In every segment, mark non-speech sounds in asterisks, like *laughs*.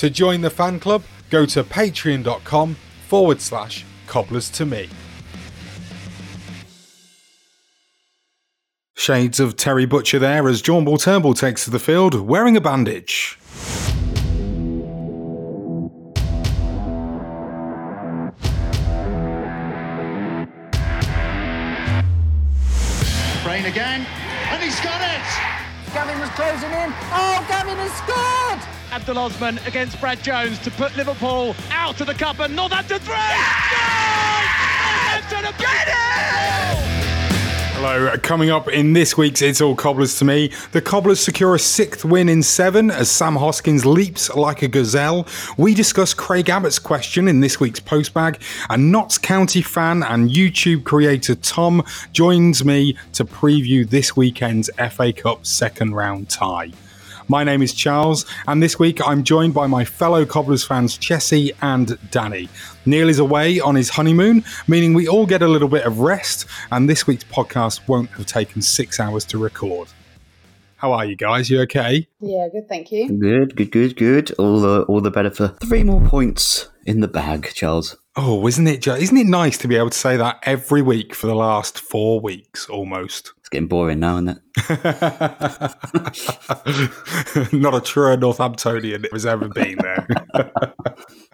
To join the fan club, go to patreon.com forward slash cobblers to me. Shades of Terry Butcher there as John Ball Turnbull takes to the field wearing a bandage. Brain again, and he's got it! Gavin was closing in. Oh, Gavin has scored! Abdul Osman against Brad Jones to put Liverpool out of the cup and Northampton three. Northampton Get it! Hello, uh, coming up in this week's It's All Cobblers to Me, the Cobblers secure a sixth win in seven as Sam Hoskins leaps like a gazelle. We discuss Craig Abbott's question in this week's postbag, and Notts County fan and YouTube creator Tom joins me to preview this weekend's FA Cup second round tie. My name is Charles, and this week I'm joined by my fellow Cobblers fans Chessie and Danny. Neil is away on his honeymoon, meaning we all get a little bit of rest, and this week's podcast won't have taken six hours to record. How are you guys? You okay? Yeah, good, thank you. Good, good, good, good. All the all the better for three more points in the bag, Charles. Oh, isn't it? ju- Isn't it nice to be able to say that every week for the last four weeks, almost? Getting boring now, isn't it? *laughs* Not a true Northamptonian has ever been there. *laughs*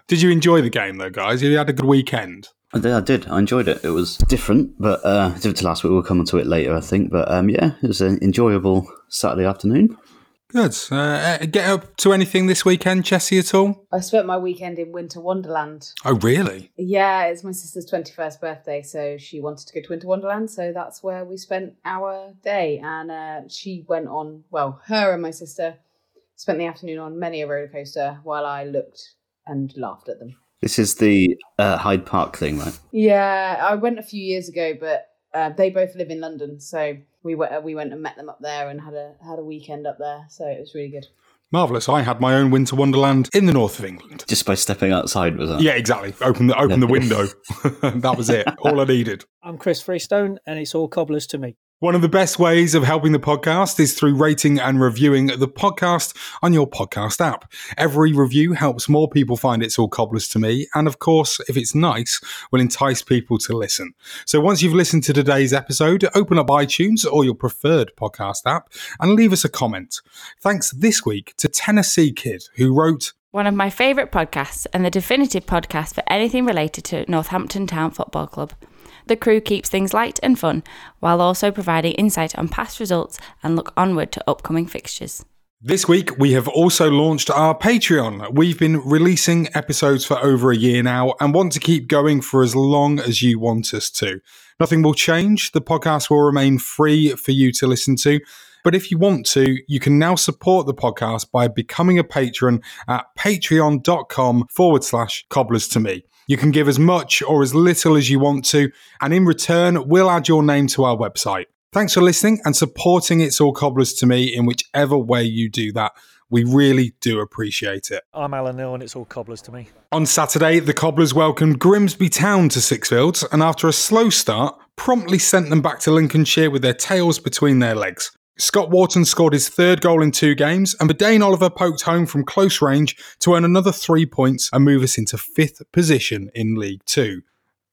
did you enjoy the game, though, guys? You had a good weekend. I did, I did. I enjoyed it. It was different, but uh, different to last week. We'll come on to it later, I think. But um, yeah, it was an enjoyable Saturday afternoon. Good. Uh, uh, get up to anything this weekend, Chessie, at all? I spent my weekend in Winter Wonderland. Oh, really? Yeah, it's my sister's 21st birthday, so she wanted to go to Winter Wonderland, so that's where we spent our day. And uh, she went on, well, her and my sister spent the afternoon on many a roller coaster while I looked and laughed at them. This is the uh, Hyde Park thing, right? Yeah, I went a few years ago, but uh, they both live in London, so we went uh, we went and met them up there and had a had a weekend up there. So it was really good. Marvellous. I had my own winter wonderland in the north of England. Just by stepping outside, was that? Yeah, exactly. Open the, open the window. *laughs* that was it. All I needed. I'm Chris Freestone, and it's all cobblers to me. One of the best ways of helping the podcast is through rating and reviewing the podcast on your podcast app. Every review helps more people find It's All Cobblers to Me, and of course, if it's nice, will entice people to listen. So once you've listened to today's episode, open up iTunes or your preferred podcast app and leave us a comment. Thanks this week to Tennessee Kid, who wrote, One of my favourite podcasts and the definitive podcast for anything related to Northampton Town Football Club. The crew keeps things light and fun while also providing insight on past results and look onward to upcoming fixtures. This week, we have also launched our Patreon. We've been releasing episodes for over a year now and want to keep going for as long as you want us to. Nothing will change. The podcast will remain free for you to listen to. But if you want to, you can now support the podcast by becoming a patron at patreon.com forward slash cobblers to me. You can give as much or as little as you want to, and in return, we'll add your name to our website. Thanks for listening and supporting It's All Cobblers to me in whichever way you do that. We really do appreciate it. I'm Alan Neil, and it's all cobblers to me. On Saturday, the Cobblers welcomed Grimsby Town to Sixfields and after a slow start, promptly sent them back to Lincolnshire with their tails between their legs. Scott Wharton scored his third goal in two games, and Dane Oliver poked home from close range to earn another three points and move us into fifth position in League Two.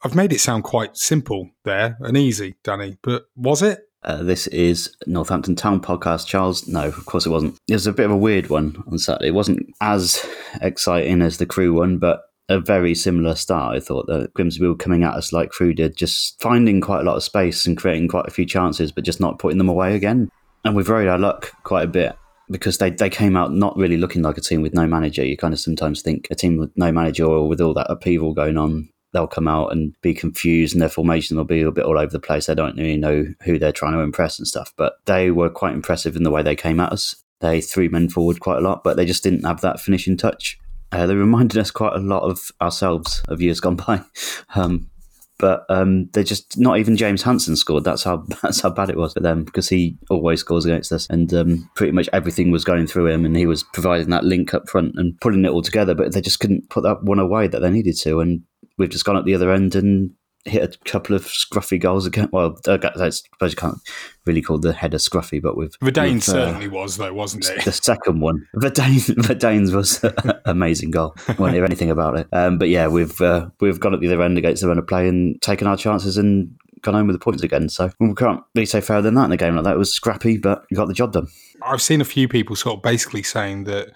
I've made it sound quite simple there and easy, Danny, but was it? Uh, this is Northampton Town podcast, Charles. No, of course it wasn't. It was a bit of a weird one on Saturday. It wasn't as exciting as the Crewe one, but a very similar start. I thought that Grimsby were coming at us like Crewe did, just finding quite a lot of space and creating quite a few chances, but just not putting them away again. And we've rode our luck quite a bit because they, they came out not really looking like a team with no manager. You kind of sometimes think a team with no manager or with all that upheaval going on they'll come out and be confused and their formation will be a bit all over the place. They don't really know who they're trying to impress and stuff. But they were quite impressive in the way they came at us. They threw men forward quite a lot, but they just didn't have that finishing touch. Uh, they reminded us quite a lot of ourselves of years gone by. *laughs* Um, but um, they're just not even James Hanson scored. That's how *laughs* that's how bad it was for them because he always scores against us, and um, pretty much everything was going through him, and he was providing that link up front and pulling it all together. But they just couldn't put that one away that they needed to, and we've just gone at the other end and hit a couple of scruffy goals again. Well, I suppose you can't really call the header scruffy, but with Verdane certainly uh, was though, wasn't it? The second one, Verdane, Verdane's was an amazing goal. *laughs* Won't hear anything about it. Um, but yeah, we've uh, we've gone at the other end against the run of play and taken our chances and gone home with the points again. So we can't really say fairer than that in a game like that. It was scrappy, but you got the job done. I've seen a few people sort of basically saying that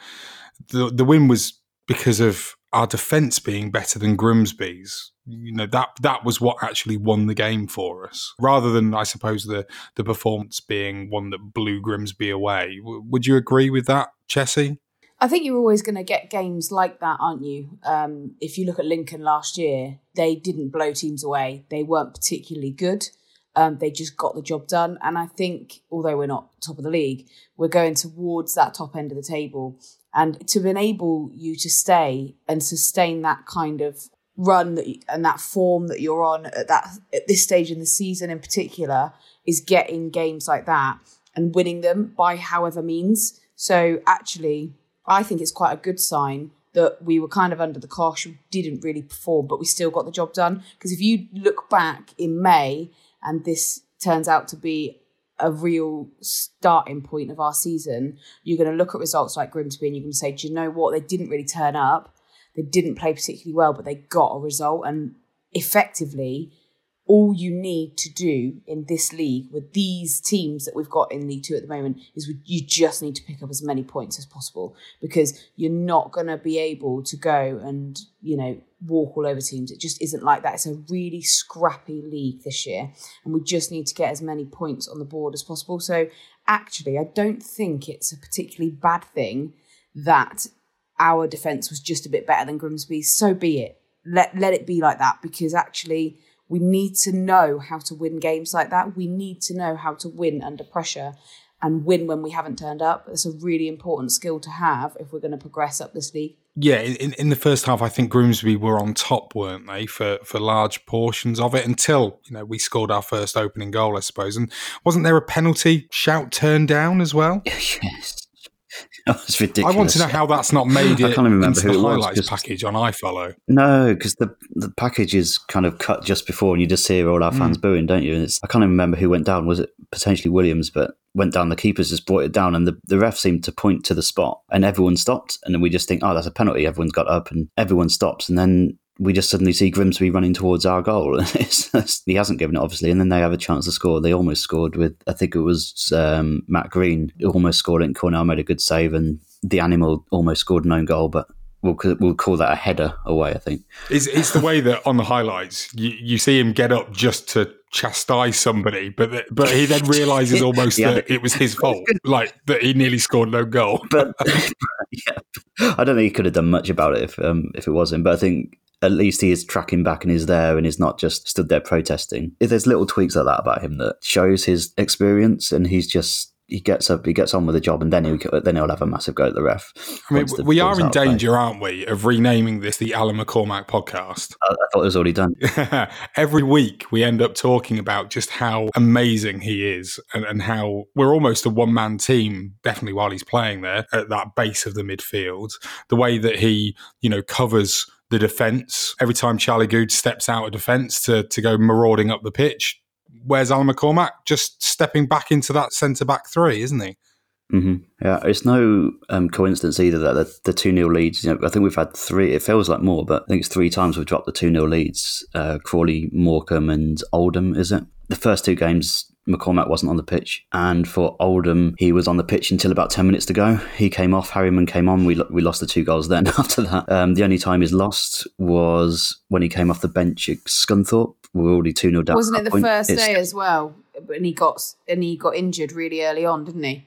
the the win was because of our defence being better than Grimsby's. You know that that was what actually won the game for us, rather than I suppose the the performance being one that blew Grimsby away. W- would you agree with that, Chessie? I think you're always going to get games like that, aren't you? Um, if you look at Lincoln last year, they didn't blow teams away. They weren't particularly good. Um, they just got the job done. And I think, although we're not top of the league, we're going towards that top end of the table and to enable you to stay and sustain that kind of run that, and that form that you're on at that at this stage in the season in particular is getting games like that and winning them by however means so actually i think it's quite a good sign that we were kind of under the cosh we didn't really perform but we still got the job done because if you look back in may and this turns out to be a real starting point of our season, you're going to look at results like Grimsby and you're going to say, do you know what? They didn't really turn up. They didn't play particularly well, but they got a result. And effectively, all you need to do in this league with these teams that we've got in League Two at the moment is you just need to pick up as many points as possible because you're not going to be able to go and, you know, walk all over teams. It just isn't like that. It's a really scrappy league this year, and we just need to get as many points on the board as possible. So, actually, I don't think it's a particularly bad thing that our defence was just a bit better than Grimsby's. So be it. Let let it be like that because actually we need to know how to win games like that. We need to know how to win under pressure and win when we haven't turned up. It's a really important skill to have if we're going to progress up this league. Yeah, in, in the first half, I think Grimsby were on top, weren't they, for, for large portions of it until you know we scored our first opening goal, I suppose. And wasn't there a penalty shout turned down as well? *laughs* yes, *laughs* that was ridiculous. I want to know how that's not made I can't remember who the it highlights was, package on iFollow. No, because the the package is kind of cut just before, and you just hear all our fans mm. booing, don't you? And it's, I can't even remember who went down. Was it potentially Williams? But went down. The keepers just brought it down, and the, the ref seemed to point to the spot, and everyone stopped. And then we just think, oh, that's a penalty. Everyone's got up, and everyone stops, and then we just suddenly see Grimsby running towards our goal. *laughs* he hasn't given it, obviously, and then they have a chance to score. They almost scored with, I think it was um, Matt Green, almost scored it, and Cornell made a good save, and the animal almost scored an own goal, but we'll we'll call that a header away. I think it's, it's the way that on the highlights you, you see him get up just to chastise somebody, but th- but he then realizes *laughs* almost Yeah. that it was his *laughs* fault, like that he nearly scored no goal. but yeah, I don't think he could have done much about it if um, if it wasn't. But I think at least he is tracking back and is there and is not just stood there protesting. There's little tweaks like that about him that shows his experience, and he's just he gets up, he gets on with the job, and then he then he'll have a massive go at the ref. I mean, we are in of play. danger, aren't we, of renaming this the Alan McCormack podcast? I, I thought it was already done. *laughs* Every week we end up talking about just how amazing he is and, and how we're almost a one man team, definitely while he's playing there at that base of the midfield. The way that he, you know, covers the defence every time Charlie Goode steps out of defence to, to go marauding up the pitch. Where's Alan McCormack? Just stepping back into that centre back three, isn't he? hmm Yeah, it's no um, coincidence either that the, the 2 0 leads, you know, I think we've had three, it feels like more, but I think it's three times we've dropped the 2 0 leads uh, Crawley, Morecambe, and Oldham, is it? The first two games, McCormack wasn't on the pitch, and for Oldham, he was on the pitch until about 10 minutes to go. He came off, Harriman came on, we, lo- we lost the two goals then *laughs* after that. Um, the only time he's lost was when he came off the bench at Scunthorpe. We were already 2 0 down. Wasn't it the point. first It's- day as well? And he got and he got injured really early on, didn't he?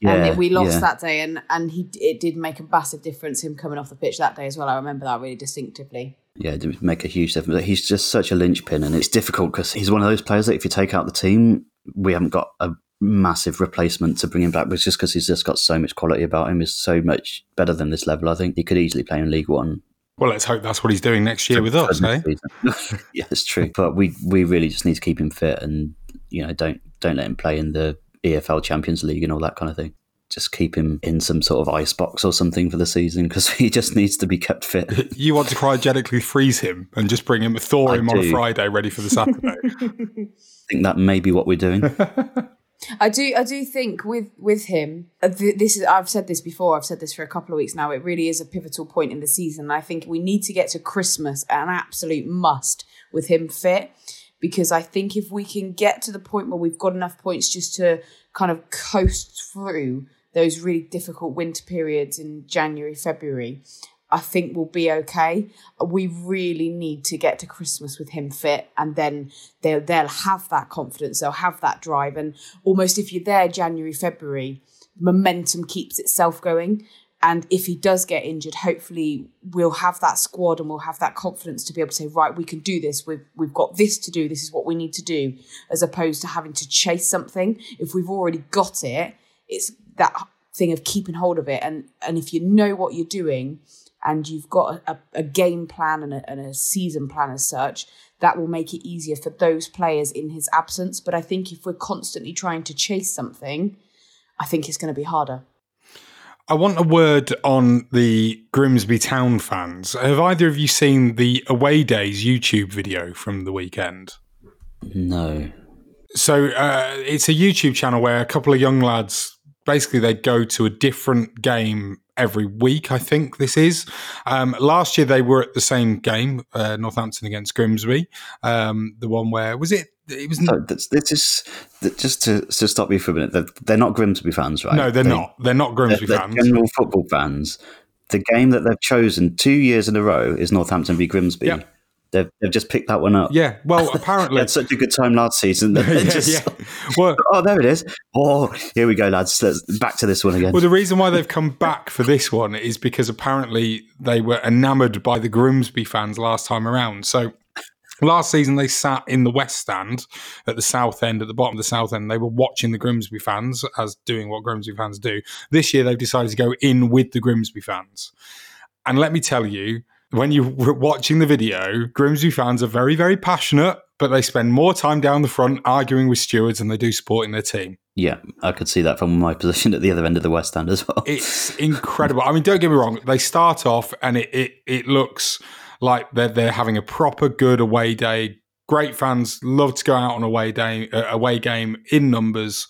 Yeah, and we lost yeah. that day, and and he it did make a massive difference him coming off the pitch that day as well. I remember that really distinctively. Yeah, it would make a huge difference. He's just such a linchpin, and it's difficult because he's one of those players that if you take out the team, we haven't got a massive replacement to bring him back. But just because he's just got so much quality about him. is so much better than this level. I think he could easily play in League One. Well, let's hope that's what he's doing next year with us, eh? *laughs* yeah, it's true. But we we really just need to keep him fit, and you know, don't don't let him play in the EFL Champions League and all that kind of thing. Just keep him in some sort of ice box or something for the season because *laughs* he just needs to be kept fit. *laughs* You want to cryogenically freeze him and just bring him, thaw I him on a. Friday, ready for the Saturday. *laughs* I think that may be what we're doing. I do, I do think with with him, uh, this is. I've said this before. I've said this for a couple of weeks now. It really is a pivotal point in the season. I think we need to get to Christmas an absolute must with him fit, because I think if we can get to the point where we've got enough points just to kind of coast through those really difficult winter periods in January, February, I think we'll be okay. We really need to get to Christmas with him fit, and then they'll they'll have that confidence, they'll have that drive, and almost if you're there January, February, momentum keeps itself going. And if he does get injured, hopefully we'll have that squad and we'll have that confidence to be able to say, right, we can do this. We've we've got this to do. This is what we need to do, as opposed to having to chase something. If we've already got it, it's that thing of keeping hold of it. And and if you know what you're doing, and you've got a, a game plan and a, and a season plan as such, that will make it easier for those players in his absence. But I think if we're constantly trying to chase something, I think it's going to be harder. I want a word on the Grimsby Town fans. Have either of you seen the Away Days YouTube video from the weekend? No. So uh, it's a YouTube channel where a couple of young lads basically they go to a different game every week. I think this is. Um, last year they were at the same game, uh, Northampton against Grimsby. Um, the one where was it? It was So that's, this is just to, to stop you for a minute. They're, they're not Grimsby fans, right? no, they're They- not. They're not Grimsby they're, fans. they're general football fans. The game that they've chosen two years in a row is Northampton v Grimsby. Yeah. They've, they've just picked that one up. Yeah. Well, *laughs* They apparently. had such a good time last season. *laughs* Yeah, just, yeah. Well, *laughs* oh, there it is. Oh, here we go, lads. Let's back to this one again. Well, the reason why they've come back for this one is because apparently they were enamoured by the Grimsby fans last time around. So last season they sat in the West Stand at the South End, at the bottom of the South End. They were watching the Grimsby fans as doing what Grimsby fans do. This year they've decided to go in with the Grimsby fans. And let me tell you, when you were watching the video, Grimsby fans are very, very passionate, but they spend more time down the front arguing with stewards than they do supporting their team. yeah, I could see that from my position at the other end of the West Stand as well. It's *laughs* incredible. I mean, don't get me wrong. They start off and it it, it looks like they're they're having a proper good away day. Great fans love to go out on away day uh, away game in numbers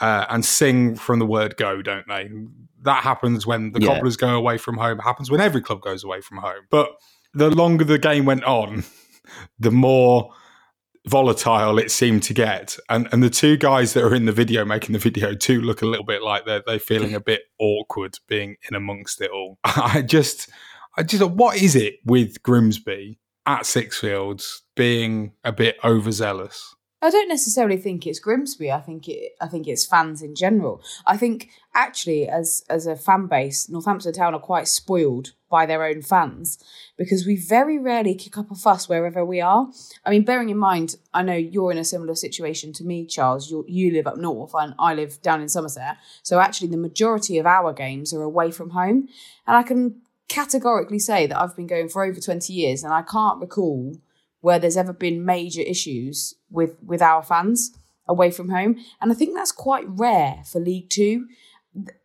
uh, and sing from the word go, don't they? That happens when the Yeah. Cobblers go away from home. It happens when every club goes away from home. But the longer the game went on, *laughs* the more volatile it seemed to get. And and the two guys that are in the video making the video too look a little bit like they're they're feeling a bit awkward being in amongst it all. *laughs* I just I just what is it with Grimsby at Sixfields being a bit overzealous? I don't necessarily think it's Grimsby. I think it. I think it's fans in general. I think actually, as as a fan base, Northampton Town are quite spoiled by their own fans because we very rarely kick up a fuss wherever we are. I mean, bearing in mind, I know you're in a similar situation to me, Charles. You you live up north, and I live down in Somerset. So actually, the majority of our games are away from home, and I can categorically say that I've been going for over twenty years, and I can't recall where there's ever been major issues with with our fans away from home. And i think that's quite rare for league 2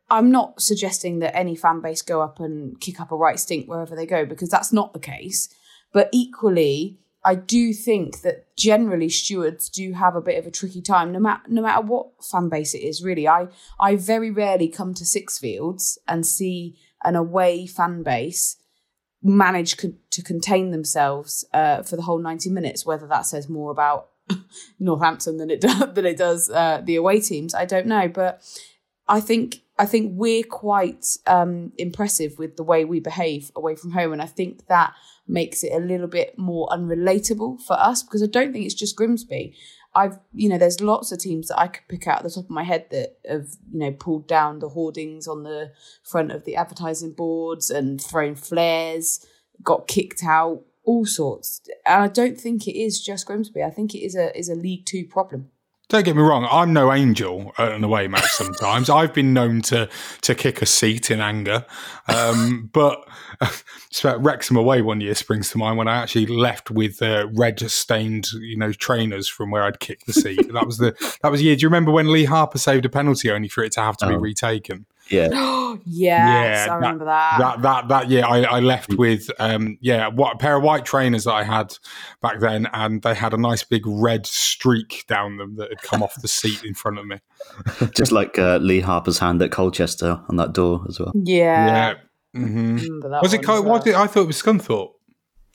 i'm not suggesting that any fan base go up and kick up a right stink wherever they go because that's not the case. But equally I do think that generally stewards do have a bit of a tricky time, no matter no matter what fan base it is. Really, I I very rarely come to Sixfields and see an away fan base manage co- to contain themselves uh, for the whole 90 minutes whether that says more about *laughs* Northampton than it does, *laughs* than it does uh, the away teams I don't know. But I think I think we're quite um, impressive with the way we behave away from home and I think that makes it a little bit more unrelatable for us because I don't think it's just Grimsby I've you know there's lots of teams that I could pick out at the top of my head that have you know pulled down the hoardings on the front of the advertising boards and thrown flares, got kicked out, all sorts. And I don't think it is just Grimsby. I think it is a is a League Two problem. Don't get me wrong, I'm no angel at an away match sometimes. I've been known to to kick a seat in anger. Um, *laughs* but *laughs* Wrexham away one year springs to mind when I actually left with uh, red stained, you know, trainers from where I'd kicked the seat. that was the that was the year. Do you remember when Lee Harper saved a penalty only for it to have to oh. be retaken? Yeah. *gasps* yes, yeah, I remember that. That that that year I, I left with um yeah, what a pair of white trainers that I had back then and they had a nice big red streak down them that had come off the seat in front of me. *laughs* Just like uh, Lee Harper's hand at Colchester on that door as well. Yeah. Yeah. Mm-hmm. Was it Col- what did, I thought it was Scunthorpe.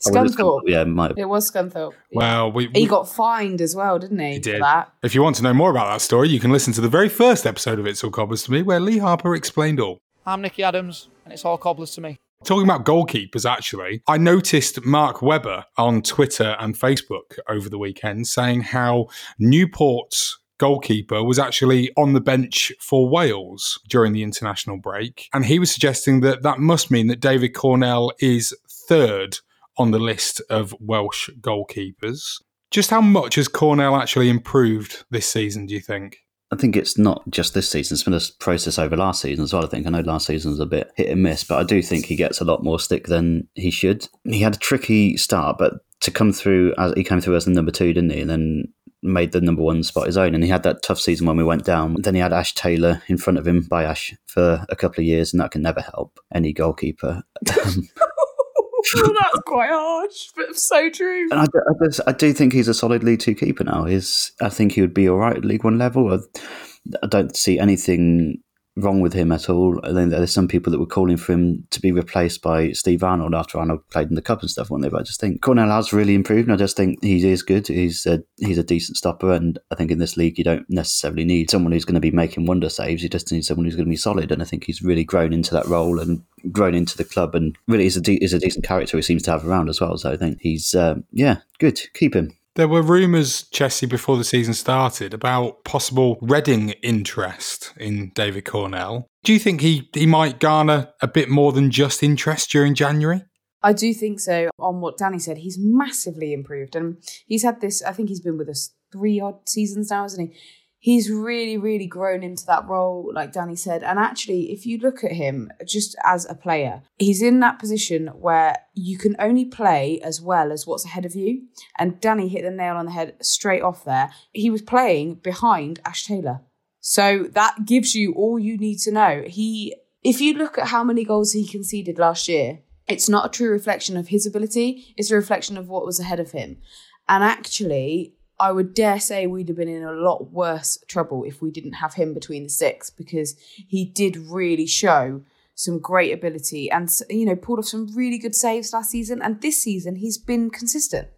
Scunthorpe. Yeah, it, might. it was Scunthorpe. Well, we, we, he got fined as well, didn't he? He did. that. If you want to know more about that story, you can listen to the very first episode of It's All Cobblers to Me, where Lee Harper explained all. I'm Nicky Adams, and it's all cobblers to me. Talking about goalkeepers, actually, I noticed Mark Webber on Twitter and Facebook over the weekend saying how Newport's goalkeeper was actually on the bench for Wales during the international break. And he was suggesting that that must mean that David Cornell is third on the list of Welsh goalkeepers. Just how much has Cornell actually improved this season, do you think? I think it's not just this season. It's been a process over last season as well. I think I know last season was a bit hit and miss, but I do think he gets a lot more stick than he should. He had a tricky start, but to come through as he came through as the number two, didn't he? And then made the number one spot his own. And he had that tough season when we went down. Then he had Ash Taylor in front of him by Ash for a couple of years, and that can never help any goalkeeper. *laughs* Um, well, that's quite harsh, but so true. And I, I, just, I, do think he's a solid League Two keeper now. He's, I think he would be all right at League One level. I, I don't see anything wrong with him at all. I think there's some people that were calling for him to be replaced by Steve Arnold after Arnold played in the cup and stuff, weren't they? But I just think Cornell has really improved, and I just think he is good. He's a, he's a decent stopper, and I think in this league you don't necessarily need someone who's going to be making wonder saves. You just need someone who's going to be solid, and I think he's really grown into that role and grown into the club, and really is a de- is a decent character he seems to have around as well. So I think he's um, yeah good. Keep him. There were rumours, Chessie, before the season started about possible Reading interest in David Cornell. Do you think he, he might garner a bit more than just interest during January? I do think so. On what Danny said, he's massively improved. And he's had this, I think he's been with us three odd seasons now, hasn't he? He's really, really grown into that role, like Danny said. And actually, if you look at him just as a player, he's in that position where you can only play as well as what's ahead of you. And Danny hit the nail on the head straight off there. He was playing behind Ash Taylor. So that gives you all you need to know. He, if you look at how many goals he conceded last year, it's not a true reflection of his ability, it's a reflection of what was ahead of him. And actually, I would dare say we'd have been in a lot worse trouble if we didn't have him between the six because he did really show some great ability and you know pulled off some really good saves last season. And this season he's been consistent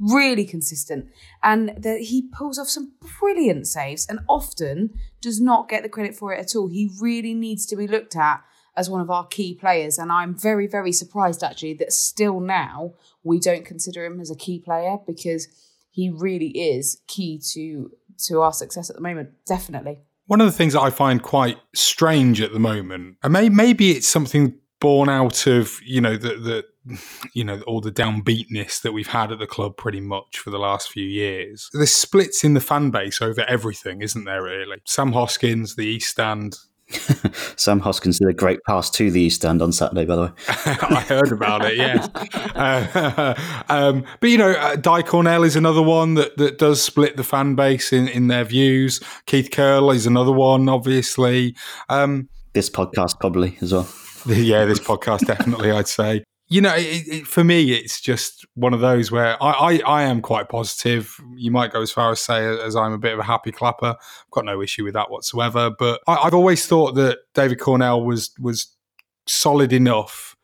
really consistent. And that he pulls off some brilliant saves and often does not get the credit for it at all. He really needs to be looked at as one of our key players. And I'm very very surprised actually that still now we don't consider him as a key player because he really is key to to our success at the moment. Definitely. One of the things that I find quite strange at the moment, and may, maybe it's something born out of you know the the *laughs* you know all the downbeatness that we've had at the club pretty much for the last few years. There's splits in the fan base over everything, isn't there? Really, Sam Hoskins, the East Stand. *laughs* Sam Hoskins did a great pass to the East Stand on Saturday, by the way. *laughs* I heard about it, yes. Uh, *laughs* um, but you know, uh, Dai Cornell is another one that, that does split the fan base in, in their views. Keith Curle is another one, obviously. Um, this podcast probably as well. Yeah, this podcast definitely, I'd say. You know, it, it, for me, it's just one of those where I, I, I, am quite positive. You might go as far as say as I'm a bit of a happy clapper. I've got no issue with that whatsoever. But I, I've always thought that David Cornell was was solid enough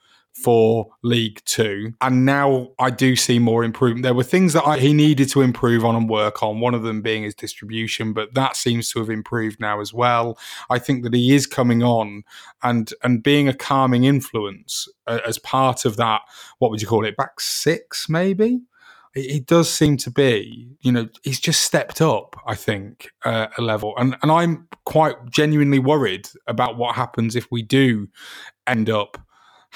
for League Two. And now I do see more improvement. There were things that I, he needed to improve on and work on, one of them being his distribution, but that seems to have improved now as well. I think that he is coming on and, and being a calming influence uh, as part of that, what would you call it, back six maybe? he does seem to be, you know, he's just stepped up, I think, uh, a level. And and I'm quite genuinely worried about what happens if we do end up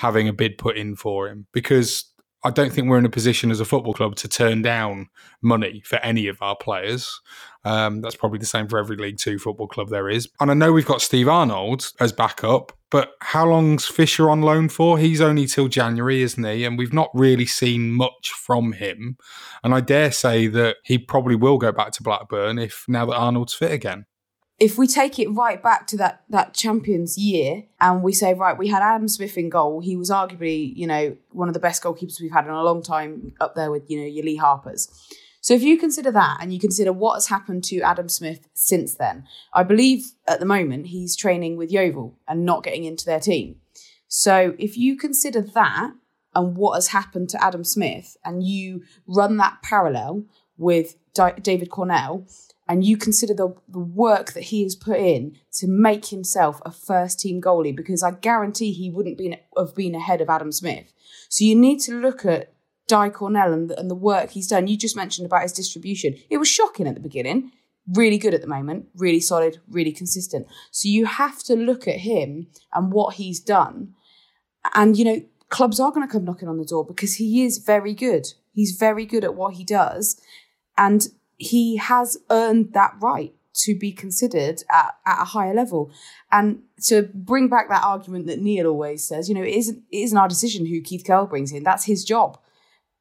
having a bid put in for him because I don't think we're in a position as a football club to turn down money for any of our players. Um, that's probably the same for every League Two football club there is. And I know we've got Steve Arnold as backup, but how long's Fisher on loan for? He's only till January, isn't he? And we've not really seen much from him. And I dare say that he probably will go back to Blackburn if now that Arnold's fit again if we take it right back to that that champions year and we say right we had adam smith in goal. He was arguably you know one of the best goalkeepers we've had in a long time up there with you know your lee harpers. So if you consider that and you consider what has happened to adam smith since then i believe at the moment he's training with yeovil and not getting into their team. So if you consider that and what has happened to adam smith and you run that parallel with Di- david cornell and you consider the, the work that he has put in to make himself a first team goalie, because I guarantee he wouldn't be, have been ahead of Adam Smith. So you need to look at Dai Cornell and the, and the work he's done. You just mentioned about his distribution. It was shocking at the beginning, really good at the moment, really solid, really consistent. So you have to look at him and what he's done. And, you know, clubs are going to come knocking on the door because he is very good. He's very good at what he does. And he has earned that right to be considered at, at a higher level. And to bring back that argument that Neil always says, you know, it isn't it isn't our decision who Keith Curle brings in. That's his job.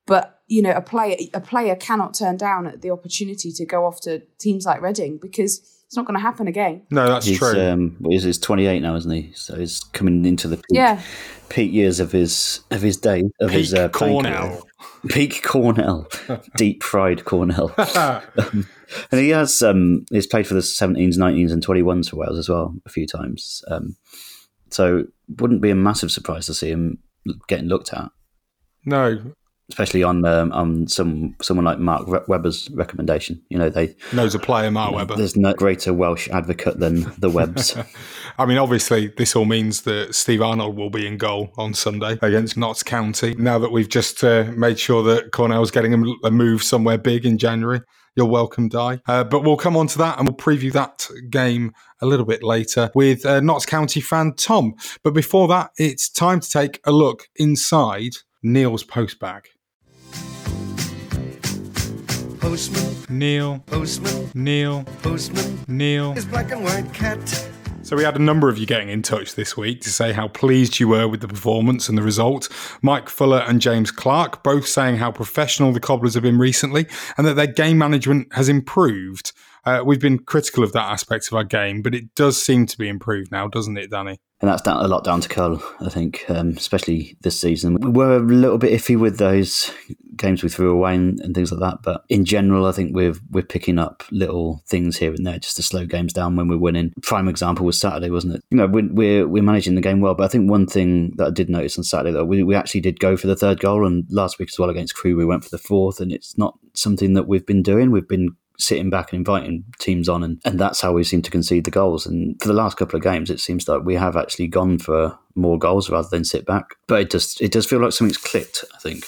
But you know, a player a player cannot turn down the opportunity to go off to teams like Reading because it's not going to happen again. No, that's he's, true. Um, he's, he's 28 now, isn't he? So he's coming into the peak, yeah. peak years of his of his day of peak his uh, Cornell. *laughs* Peak Cornell, *laughs* deep fried Cornell, *laughs* um, and he has um, he's played for the 17s, 19s, and 21s for Wales as well a few times. Um, so wouldn't be a massive surprise to see him getting looked at. No, especially on um, on some someone like Mark Webber's recommendation. You know, they knows a player, Mark you know, Webber. There's no greater Welsh advocate than the Webbs. *laughs* I mean, obviously, this all means that Steve Arnold will be in goal on Sunday against Notts County. Now that we've just uh, made sure that Cornell's getting a move somewhere big in January. You're welcome, Dai. Uh, but we'll come on to that and we'll preview that game a little bit later with uh, Notts County fan Tom. But before that, it's time to take a look inside Neil's post bag. Postman. Neil. Postman. Neil. Postman. Neil. His black and white cat. So we had a number of you getting in touch this week to say how pleased you were with the performance and the result. Mike Fuller and James Clark both saying how professional the Cobblers have been recently and that their game management has improved. Uh, we've been critical of that aspect of our game, but it does seem to be improved now, doesn't it, Danny? And that's down, a lot down to Curle, I think, um, especially this season. We were a little bit iffy with those games we threw away and, and, things like that, but in general, I think we're we're picking up little things here and there just to slow games down when we're winning. Prime example was Saturday, wasn't it? You know, we're we're, we're managing the game well, but I think one thing that I did notice on Saturday that we, we actually did go for the third goal, and last week as well against Crewe, we went for the fourth, and it's not something that we've been doing. We've been sitting back and inviting teams on, and, and that's how we seem to concede the goals. And for the last couple of games, it seems like we have actually gone for more goals rather than sit back. But it just it does feel like something's clicked. I think.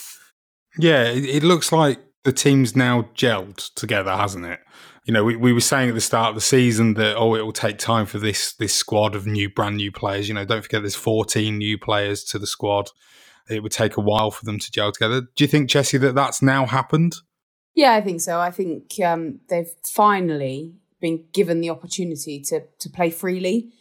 Yeah, it, it looks like the team's now gelled together, hasn't it? You know, we, we were saying at the start of the season that oh, it will take time for this this squad of new, brand new players. You know, don't forget there's 14 new players to the squad. It would take a while for them to gel together. Do you think, Chessie, that that's now happened? Yeah, I think so. I think um, they've finally been given the opportunity to to play freely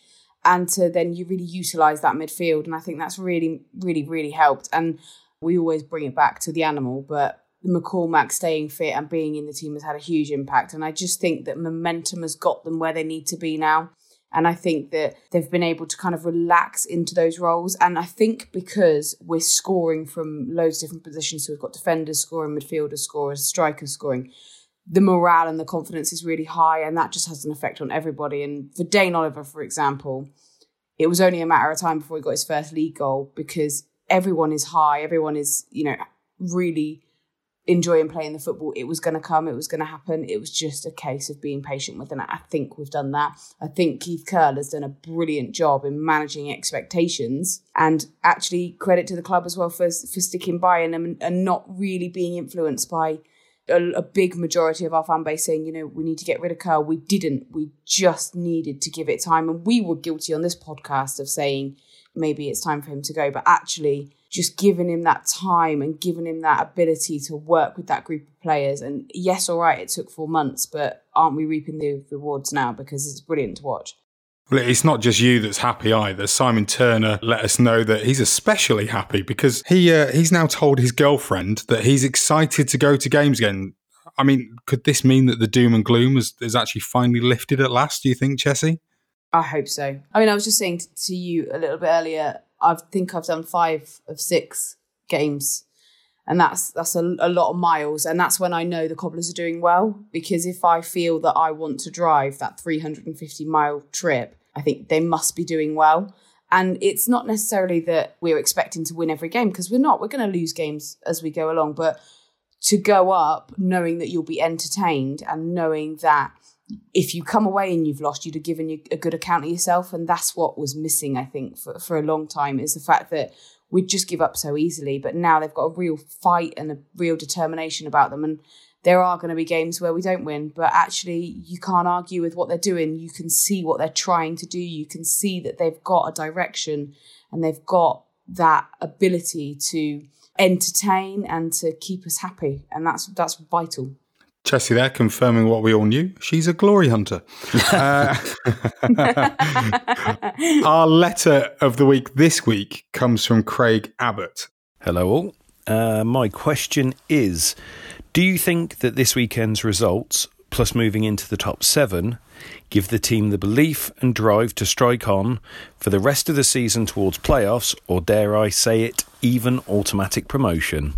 and to then you really utilize that midfield. And I think that's really, really, really helped. And we always bring it back to the animal, but McCormack staying fit and being in the team has had a huge impact. And I just think that momentum has got them where they need to be now. And I think that they've been able to kind of relax into those roles. And I think because we're scoring from loads of different positions, so we've got defenders scoring, midfielders scoring, strikers scoring, the morale and the confidence is really high. And that just has an effect on everybody. And for Dane Oliver, for example, it was only a matter of time before he got his first league goal because everyone is high, everyone is, you know, really enjoying playing the football. It was going to come, it was going to happen. It was just a case of being patient with it. I think we've done that. I think Keith Curle has done a brilliant job in managing expectations and actually credit to the club as well for, for sticking by and, um, and not really being influenced by a, a, big majority of our fan base saying, you know, we need to get rid of Curle. We didn't. We just needed to give it time. And we were guilty on this podcast of saying maybe it's time for him to go. But actually, just giving him that time and giving him that ability to work with that group of players. And yes, all right, it took four months, but aren't we reaping the rewards now? Because it's brilliant to watch. Well, it's not just you that's happy either. Simon Turner let us know that he's especially happy because he uh, he's now told his girlfriend that he's excited to go to games again. I mean, could this mean that the doom and gloom is, is actually finally lifted at last? Do you think, Chessie? I hope so. I mean, I was just saying to you a little bit earlier. I think I've done five of six games, and that's that's a, a lot of miles. And that's when I know the cobblers are doing well because if I feel that I want to drive that 350 mile trip, I think they must be doing well. And it's not necessarily that we're expecting to win every game because we're not. We're going to lose games as we go along. But to go up knowing that you'll be entertained and knowing that if you come away and you've lost, you'd have given you a good account of yourself. And that's what was missing, I think, for, for a long time is the fact that we'd just give up so easily. But now they've got a real fight and a real determination about them. And there are going to be games where we don't win, but actually, you can't argue with what they're doing. You can see what they're trying to do. You can see that they've got a direction and they've got that ability to entertain and to keep us happy. And that's that's vital. Chessie there confirming what we all knew. She's a glory hunter. uh, *laughs* our letter of the week this week comes from Craig Abbott. Hello, all. Uh, my question is do you think that this weekend's results, plus moving into the top seven, give the team the belief and drive to strike on for the rest of the season towards playoffs, or dare I say it, even automatic promotion?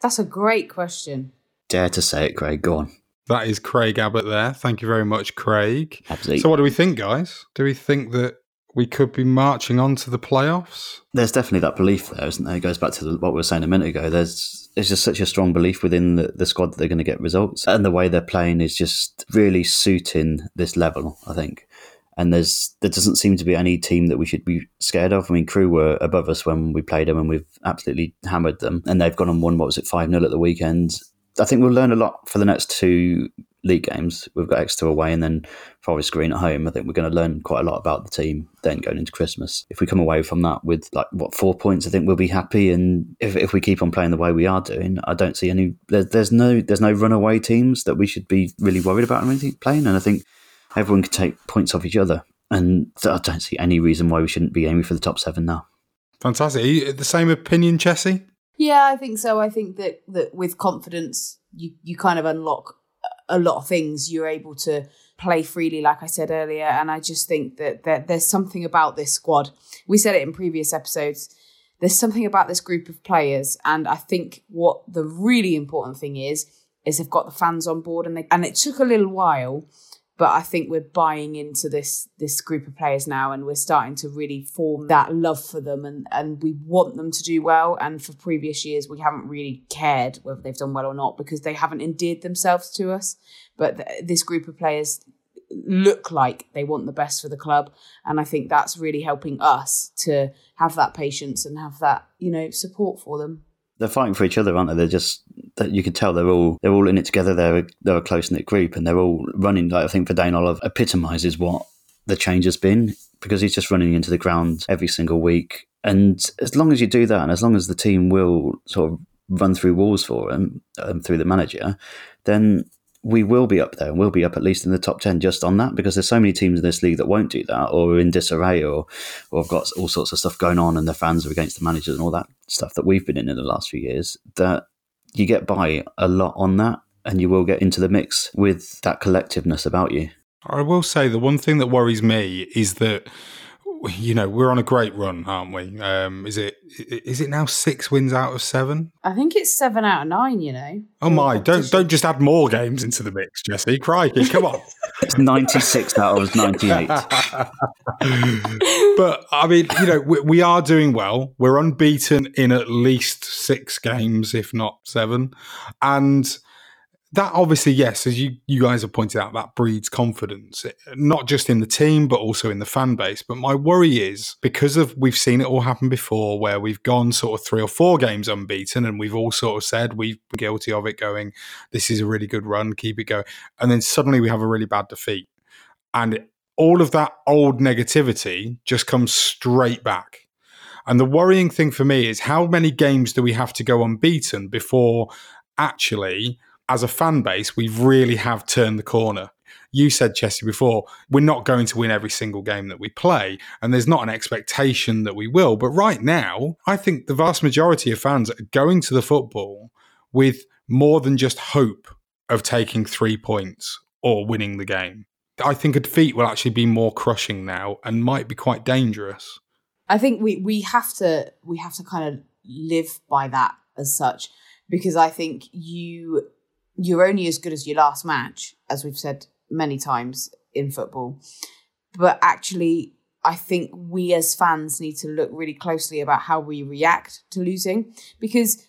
That's a great question. Dare to say it, Craig. Go on. That is Craig Abbott there. Thank you very much, Craig. Absolutely. So, what do we think, guys? Do we think that we could be marching on to the playoffs? There's definitely that belief there, isn't there? It goes back to what we were saying a minute ago. There's there's just such a strong belief within the, the squad that they're going to get results, and the way they're playing is just really suiting this level. I think, and there's there doesn't seem to be any team that we should be scared of. I mean, Crewe were above us when we played them, and we've absolutely hammered them, and they've gone and won what was it five 0 at the weekend. I think we'll learn a lot for the next two league games. We've got Exeter away and then Forest Green at home. I think we're going to learn quite a lot about the team then going into Christmas. If we come away from that with like what four points, I think we'll be happy. And if, if we keep on playing the way we are doing, I don't see any. There's, there's no there's no runaway teams that we should be really worried about or anything playing. And I think everyone can take points off each other. And I don't see any reason why we shouldn't be aiming for the top seven now. Fantastic. Are you the same opinion, Chessie? Yeah, I think so. I think that that with confidence, you you kind of unlock a lot of things. You're able to play freely, like I said earlier. And I just think that, that there's something about this squad. We said it in previous episodes. There's something about this group of players. And I think what the really important thing is, is they've got the fans on board and they, and it took a little while but I think we're buying into this this group of players now, and we're starting to really form that love for them, and and we want them to do well. And for previous years, we haven't really cared whether they've done well or not because they haven't endeared themselves to us. But th- this group of players look like they want the best for the club, and I think that's really helping us to have that patience and have that you know support for them they're fighting for each other, aren't they? They're just that you can tell they're all they're all in it together. They're a, they're a close knit group, and they're all running. Like I think for Dane Olive epitomises what the change has been because he's just running into the ground every single week. And as long as you do that, and as long as the team will sort of run through walls for him um, through the manager, then we will be up there and we'll be up at least in the top 10 just on that because there's so many teams in this league that won't do that or are in disarray or, or have got all sorts of stuff going on and the fans are against the managers and all that stuff that we've been in in the last few years that you get by a lot on that and you will get into the mix with that collectiveness about you. I will say the one thing that worries me is that you know we're on a great run, aren't we? Um, is it is it now six wins out of seven? I think it's seven out of nine. You know. Oh my! Don't don't just add more games into the mix, Chessie. Crikey, come on. *laughs* it's ninety six out of ninety eight. but I mean, you know, we, we are doing well. We're unbeaten in at least six games, if not seven, and that obviously, yes, as you, you guys have pointed out, that breeds confidence, eh, not just in the team, but also in the fan base. But my worry is because of we've seen it all happen before where we've gone sort of three or four games unbeaten and we've all sort of said we've been guilty of it going, this is a really good run, keep it going. And then suddenly we have a really bad defeat. And all of that old negativity just comes straight back. And the worrying thing for me is how many games do we have to go unbeaten before actually as a fan base, we really have turned the corner. You said, Chessie, before, we're not going to win every single game that we play, and there's not an expectation that we will. But right now, I think the vast majority of fans are going to the football with more than just hope of taking three points or winning the game. I think a defeat will actually be more crushing now and might be quite dangerous. I think we, we have to we have to kind of live by that as such because I think you you're only as good as your last match, as we've said many times in football. But actually, I think we as fans need to look really closely about how we react to losing because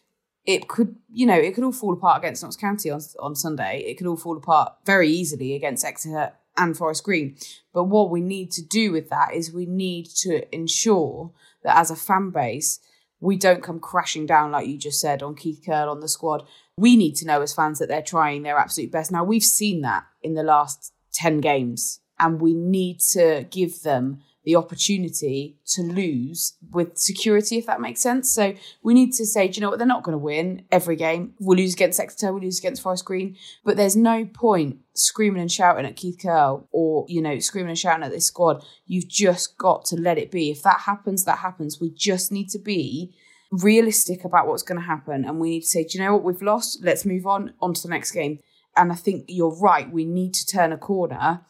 it could, you know, it could all fall apart against Notts County on, on Sunday. It could all fall apart very easily against Exeter and Forest Green. But what we need to do with that is we need to ensure that as a fan base, we don't come crashing down, like you just said, on Keith Curle, on the squad, we need to know as fans that they're trying their absolute best. Now, we've seen that in the last 10 games, and we need to give them the opportunity to lose with security, if that makes sense. So we need to say, do you know what? They're not going to win every game. We'll lose against Exeter, we'll lose against Forest Green, but there's no point screaming and shouting at Keith Curle or, you know, screaming and shouting at this squad. You've just got to let it be. If that happens, that happens. We just need to be realistic about what's going to happen and we need to say, do you know what, we've lost, let's move on, on to the next game. And I think you're right, we need to turn a corner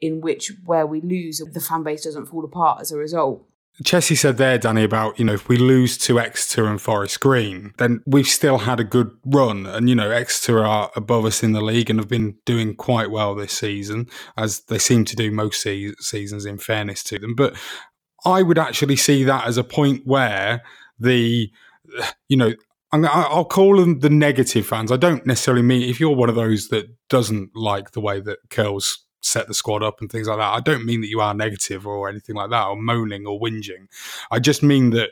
in which where we lose, the fan base doesn't fall apart as a result. Chessie said there, Danny, about, you know, if we lose to Exeter and Forest Green, then we've still had a good run. And, you know, Exeter are above us in the league and have been doing quite well this season, as they seem to do most se- seasons, in fairness to them. But I would actually see that as a point where the, you know, I'll call them the negative fans. I don't necessarily mean if you're one of those that doesn't like the way that Curle's set the squad up and things like that. I don't mean that you are negative or anything like that or moaning or whinging. I just mean that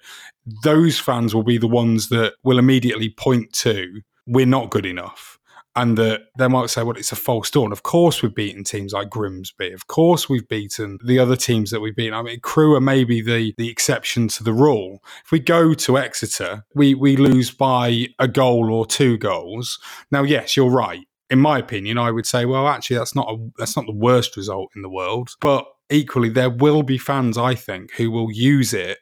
those fans will be the ones that will immediately point to we're not good enough and that they might say, well, it's a false dawn. Of course, we've beaten teams like Grimsby. Of course, we've beaten the other teams that we've beaten. I mean, Crewe are maybe the, the exception to the rule. If we go to Exeter, we, we lose by a goal or two goals. Now, yes, you're right. In my opinion, I would say, well, actually, that's not a, that's not the worst result in the world. But equally, there will be fans, I think, who will use it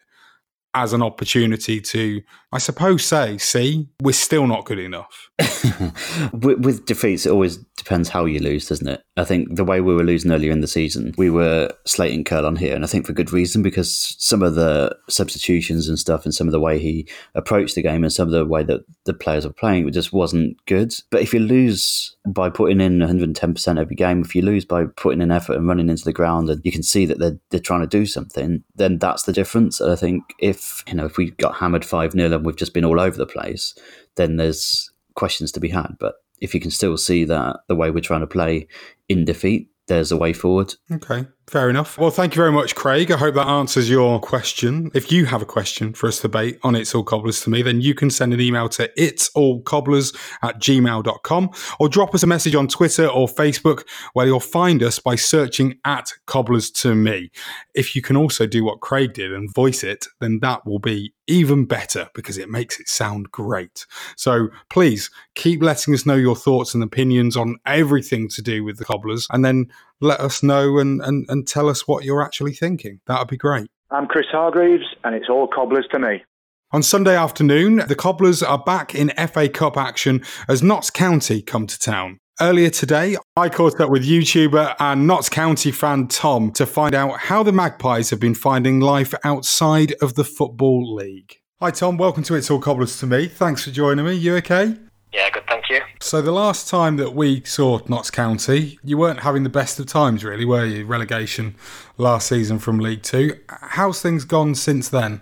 as an opportunity to, I suppose, say, see, we're still not good enough. *laughs* with, with, defeats, it always depends how you lose, doesn't it? I think the way we were losing earlier in the season, we were slating Curle on here, and I think for good reason because some of the substitutions and stuff, and some of the way he approached the game, and some of the way that the players were playing, it just wasn't good. But if you lose by putting in 110% every game, if you lose by putting in effort and running into the ground, and you can see that they're, they're trying to do something, then that's the difference. And I think if you know if we got hammered five 0 and we've just been all over the place, then there's questions to be had. But if you can still see that the way we're trying to play in defeat, there's a way forward. Okay, Fair enough. Well, thank you very much, Craig. I hope that answers your question. If you have a question for us to debate on It's All Cobblers to me, then you can send an email to it's all cobblers at gmail.com or drop us a message on Twitter or Facebook where you'll find us by searching at cobblers to me. If you can also do what Craig did and voice it, then that will be even better because it makes it sound great. So please keep letting us know your thoughts and opinions on everything to do with the cobblers and then let us know and, and, and tell us what you're actually thinking. That would be great. I'm Chris Hargreaves, and it's all cobblers to me. On Sunday afternoon, the Cobblers are back in FA Cup action as Notts County come to town. Earlier today, I caught up with YouTuber and Notts County fan Tom to find out how the Magpies have been finding life outside of the Football League. Hi, Tom. Welcome to It's All Cobblers to Me. Thanks for joining me. You okay? Yeah, good, thank you. So, the last time that we saw Notts County, you weren't having the best of times, really, were you? Relegation last season from League Two. How's things gone since then?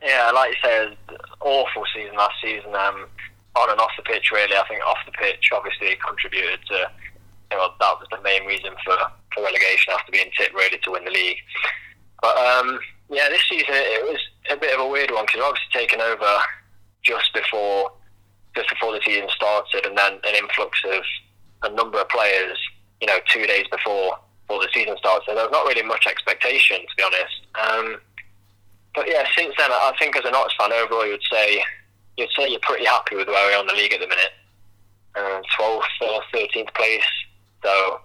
Yeah, like you say, awful season last season. Um, on and off the pitch, really. I think off the pitch, obviously, contributed to. You know, that was the main reason for, for relegation after being tipped really to win the league. But um, yeah, this season it was a bit of a weird one because obviously taken over just before just before the season started, and then an influx of a number of players. You know, two days before before the season starts, so there was not really much expectation, to be honest. Um, but yeah, since then, I think as an Notts fan overall, you would say you'd say you're pretty happy with where we are in the league at the minute. Um, 12th or 13th place, so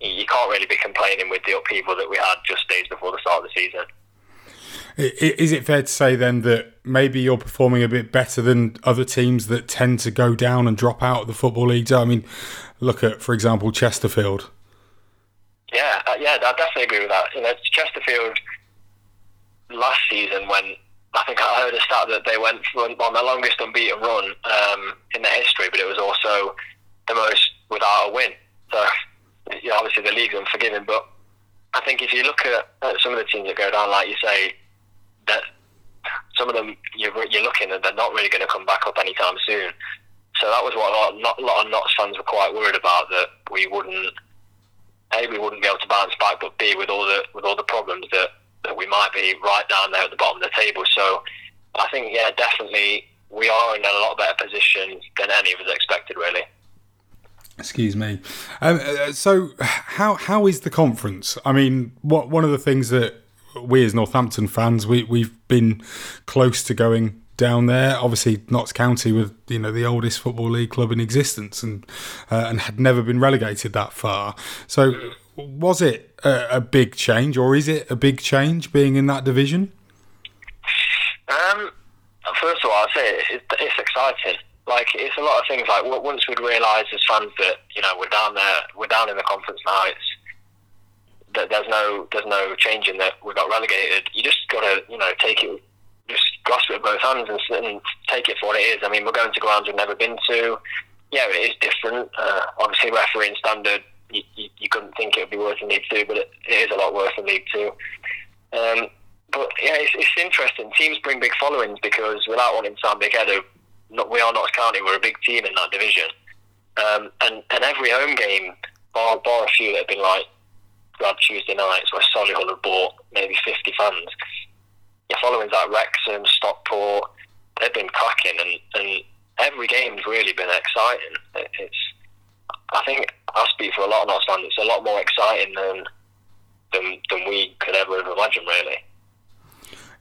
you can't really be complaining with the upheaval that we had just days before the start of the season. Is it fair to say then that maybe you're performing a bit better than other teams that tend to go down and drop out of the football league? I mean, look at, for example, Chesterfield. Yeah, uh, yeah, I definitely agree with that. You know, Chesterfield last season when I think I heard a stat that they went on the longest unbeaten run um, in their history, but it was also the most without a win. So, you know, obviously the league's unforgiving, but I think if you look at, at some of the teams that go down, like you say, that some of them you're, you're looking and they're not really going to come back up anytime soon. So that was what a lot, a lot of Notts fans were quite worried about that we wouldn't a we wouldn't be able to bounce back, but b with all the with all the problems that, that we might be right down there at the bottom of the table. So I think yeah, definitely we are in a lot better position than any of us expected, really. Excuse me. Um, uh, so, how how is the conference? I mean, what one of the things that we as Northampton fans we we've been close to going down there. Obviously, Notts County with you know the oldest football league club in existence and uh, and had never been relegated that far. So, was it a, a, big change, or is it a big change being in that division? Um, first of all, I'd say it, it's exciting like it's a lot of things. Like once we'd realised as fans that you know we're down there, we're down in the conference now. It's that there's no there's no changing that we got relegated. You just got to you know take it, just grasp it with both hands and, and, take it for what it is. I mean, we're going to grounds we've never been to. Yeah, it is different. Uh, obviously, refereeing standard, you, you, you, couldn't think it would be worse than League Two, but it, it is a lot worse than League Two. Um, but yeah, it's, it's interesting. Teams bring big followings because without wanting to sound big headed, not, we are Notts County. We're a big team in that division, um, and and every home game, bar bar a few that have been like bad Tuesday nights where Solihull have bought maybe fifty fans. Your followings like Wrexham, Stockport, they've been cracking, and and every game's really been exciting. It's I think I speak for a lot of Notts fans. It's a lot more exciting than than than we could ever have imagined. Really,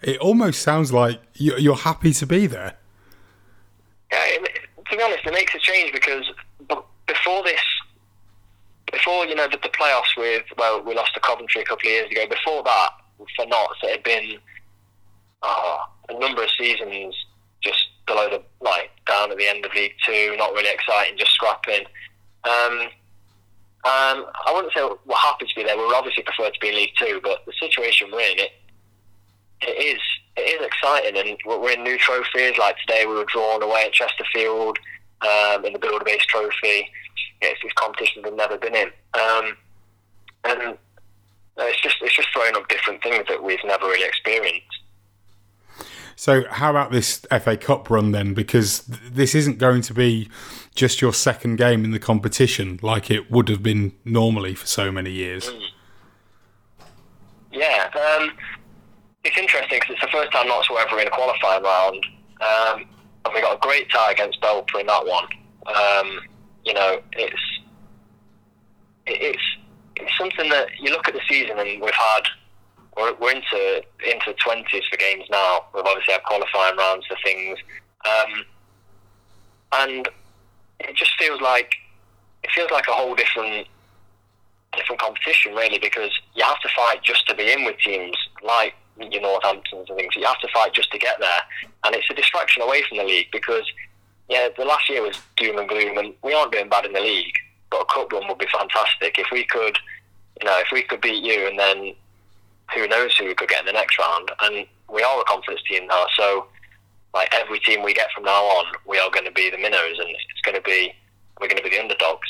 it almost sounds like you're happy to be there. Yeah, to be honest, it makes a change because before this, before you know the, the playoffs with well, we lost to Coventry a couple of years ago. Before that, for Notts, it had been oh, a number of seasons just below the like down at the end of League Two, not really exciting, just scrapping. Um, um, I wouldn't say we're happy to be there. We would obviously prefer to be in League Two, but the situation we're in, it, it is it is exciting, and we're in new trophies. Like today, we were drawn away at Chesterfield um, in the Buildbase Trophy. It's these competitions we've never been in, um, and it's just it's just throwing up different things that we've never really experienced. So, how about this FA Cup run then? Because th- this isn't going to be just your second game in the competition like it would have been normally for so many years. Mm. Yeah, um, it's interesting because it's the first time not so ever in a qualifying round, um, and we got a great tie against Belper in that one. Um, you know, it's it's it's something that you look at the season and we've had we're, we're into into twenties for games now. We've obviously had qualifying rounds for things, um, and it just feels like it feels like a whole different different competition really because you have to fight just to be in with teams like your Northamptons and things. You have to fight just to get there, and it's a distraction away from the league because yeah, the last year was doom and gloom, and we aren't doing bad in the league. But a cup run would be fantastic if we could, you know, if we could beat you, and then who knows who we could get in the next round. And we are a conference team now, so like every team we get from now on, we are going to be the minnows, and it's going to be we're going to be the underdogs.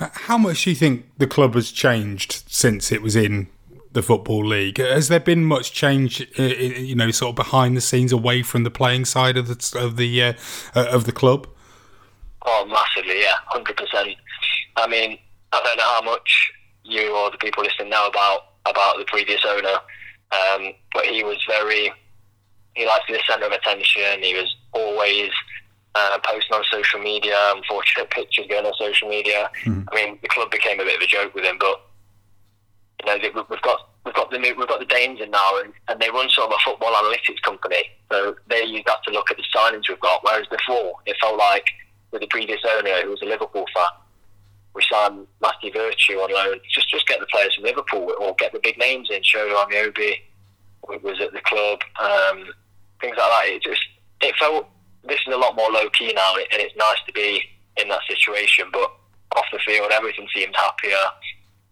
Uh, how much do you think the club has changed since it was in the football league? Has there been much change, uh, you know, sort of behind the scenes, away from the playing side of the of the uh, uh of the club? Oh, massively, yeah, hundred percent. I mean, I don't know how much you or the people listening know about about the previous owner, um, but he was very. He liked to be the centre of attention. He was always uh, posting on social media, unfortunate pictures going on social media. Mm. I mean, the club became a bit of a joke with him, but you know, we've got we've got the new, we've got the Danes in now, and, and they run sort of a football analytics company. So they use that to look at the signings we've got. Whereas before, it felt like with the previous owner, who was a Liverpool fan, we signed Matthew Virtue on loan. Just just get the players from Liverpool or get the big names in. Shola Ameobi was at the club, um, things like that. It just it felt this is a lot more low key now, and it's nice to be in that situation. But off the field, everything seems happier.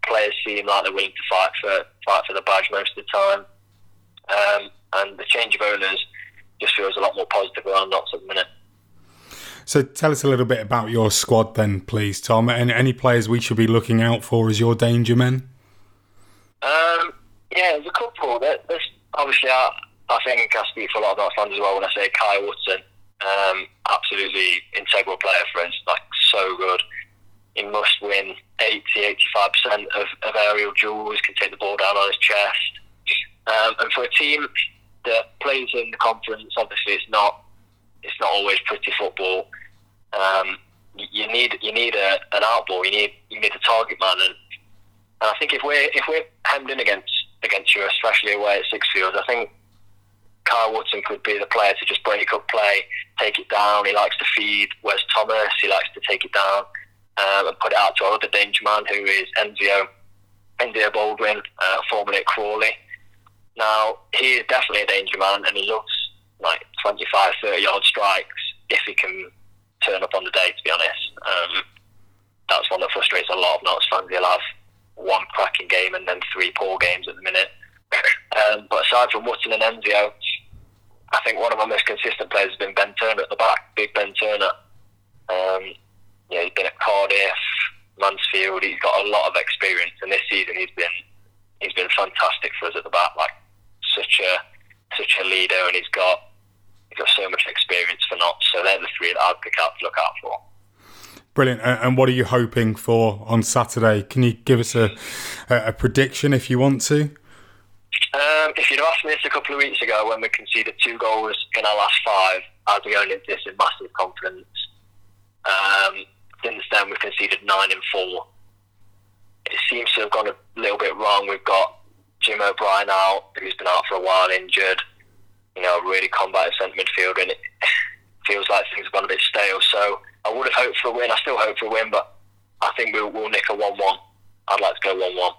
Players seem like they're willing to fight for fight for the badge most of the time, um, and the change of owners just feels a lot more positive around Notts at the minute. So tell us a little bit about your squad then, please, Tom, and any players we should be looking out for as your danger men. Um, yeah, there's a couple. There's obviously, I, I think I speak for a lot of our fans as well when I say Kyle Wootton. Um, absolutely integral player for us, like so good. He must win 80, 85% of, of aerial duels, can take the ball down on his chest. Um, and for a team that plays in the conference, obviously it's not it's not always pretty football. Um, you need you need a, an outball. You need you need a target man, and, and I think if we're if we're hemmed in against against you, especially away at Sixfields, I think Kyle Wootton could be the player to just break up play, take it down. He likes to feed Wes Thomas. He likes to take it down um, and put it out to our other danger man, who is Enzio Enzio Boldewijn, uh, formerly at Crawley. Now he is definitely a danger man, and he loves like 25, 30 yard strikes if he can turn up on the day, to be honest. Um, that's one that frustrates a lot of Notts fans. He'll have one cracking game and then three poor games at the minute. *coughs* um, but aside from Wootton and Enzio, I think one of our most consistent players has been Ben Turner at the back, big Ben Turner. Um, yeah, he's been at Cardiff, Mansfield. He's got a lot of experience, and this season he's been he's been fantastic for us at the back. Like such a such a leader, and he's got he's got so much experience for not. So they're the three that I'd pick out to look out for. Brilliant. And what are you hoping for on Saturday? Can you give us a, a prediction if you want to? Um, if you'd asked me this a couple of weeks ago when we conceded two goals in our last five, I'd be going into this in massive confidence. Um, since then, we've conceded nine and four. It seems to have gone a little bit wrong. We've got Jim O'Brien out, who's been out for a while injured. You know, really combative centre midfielder, and it *laughs* feels like things have gone a bit stale. So I would have hoped for a win. I still hope for a win, but I think we'll, we'll nick a 1 1. I'd like to go 1 1.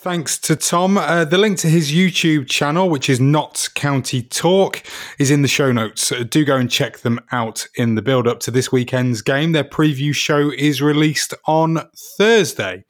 Thanks to Tom. Uh, the link to his YouTube channel, which is Notts County Talk, is in the show notes. Uh, do go and check them out in the build up to this weekend's game. Their preview show is released on Thursday.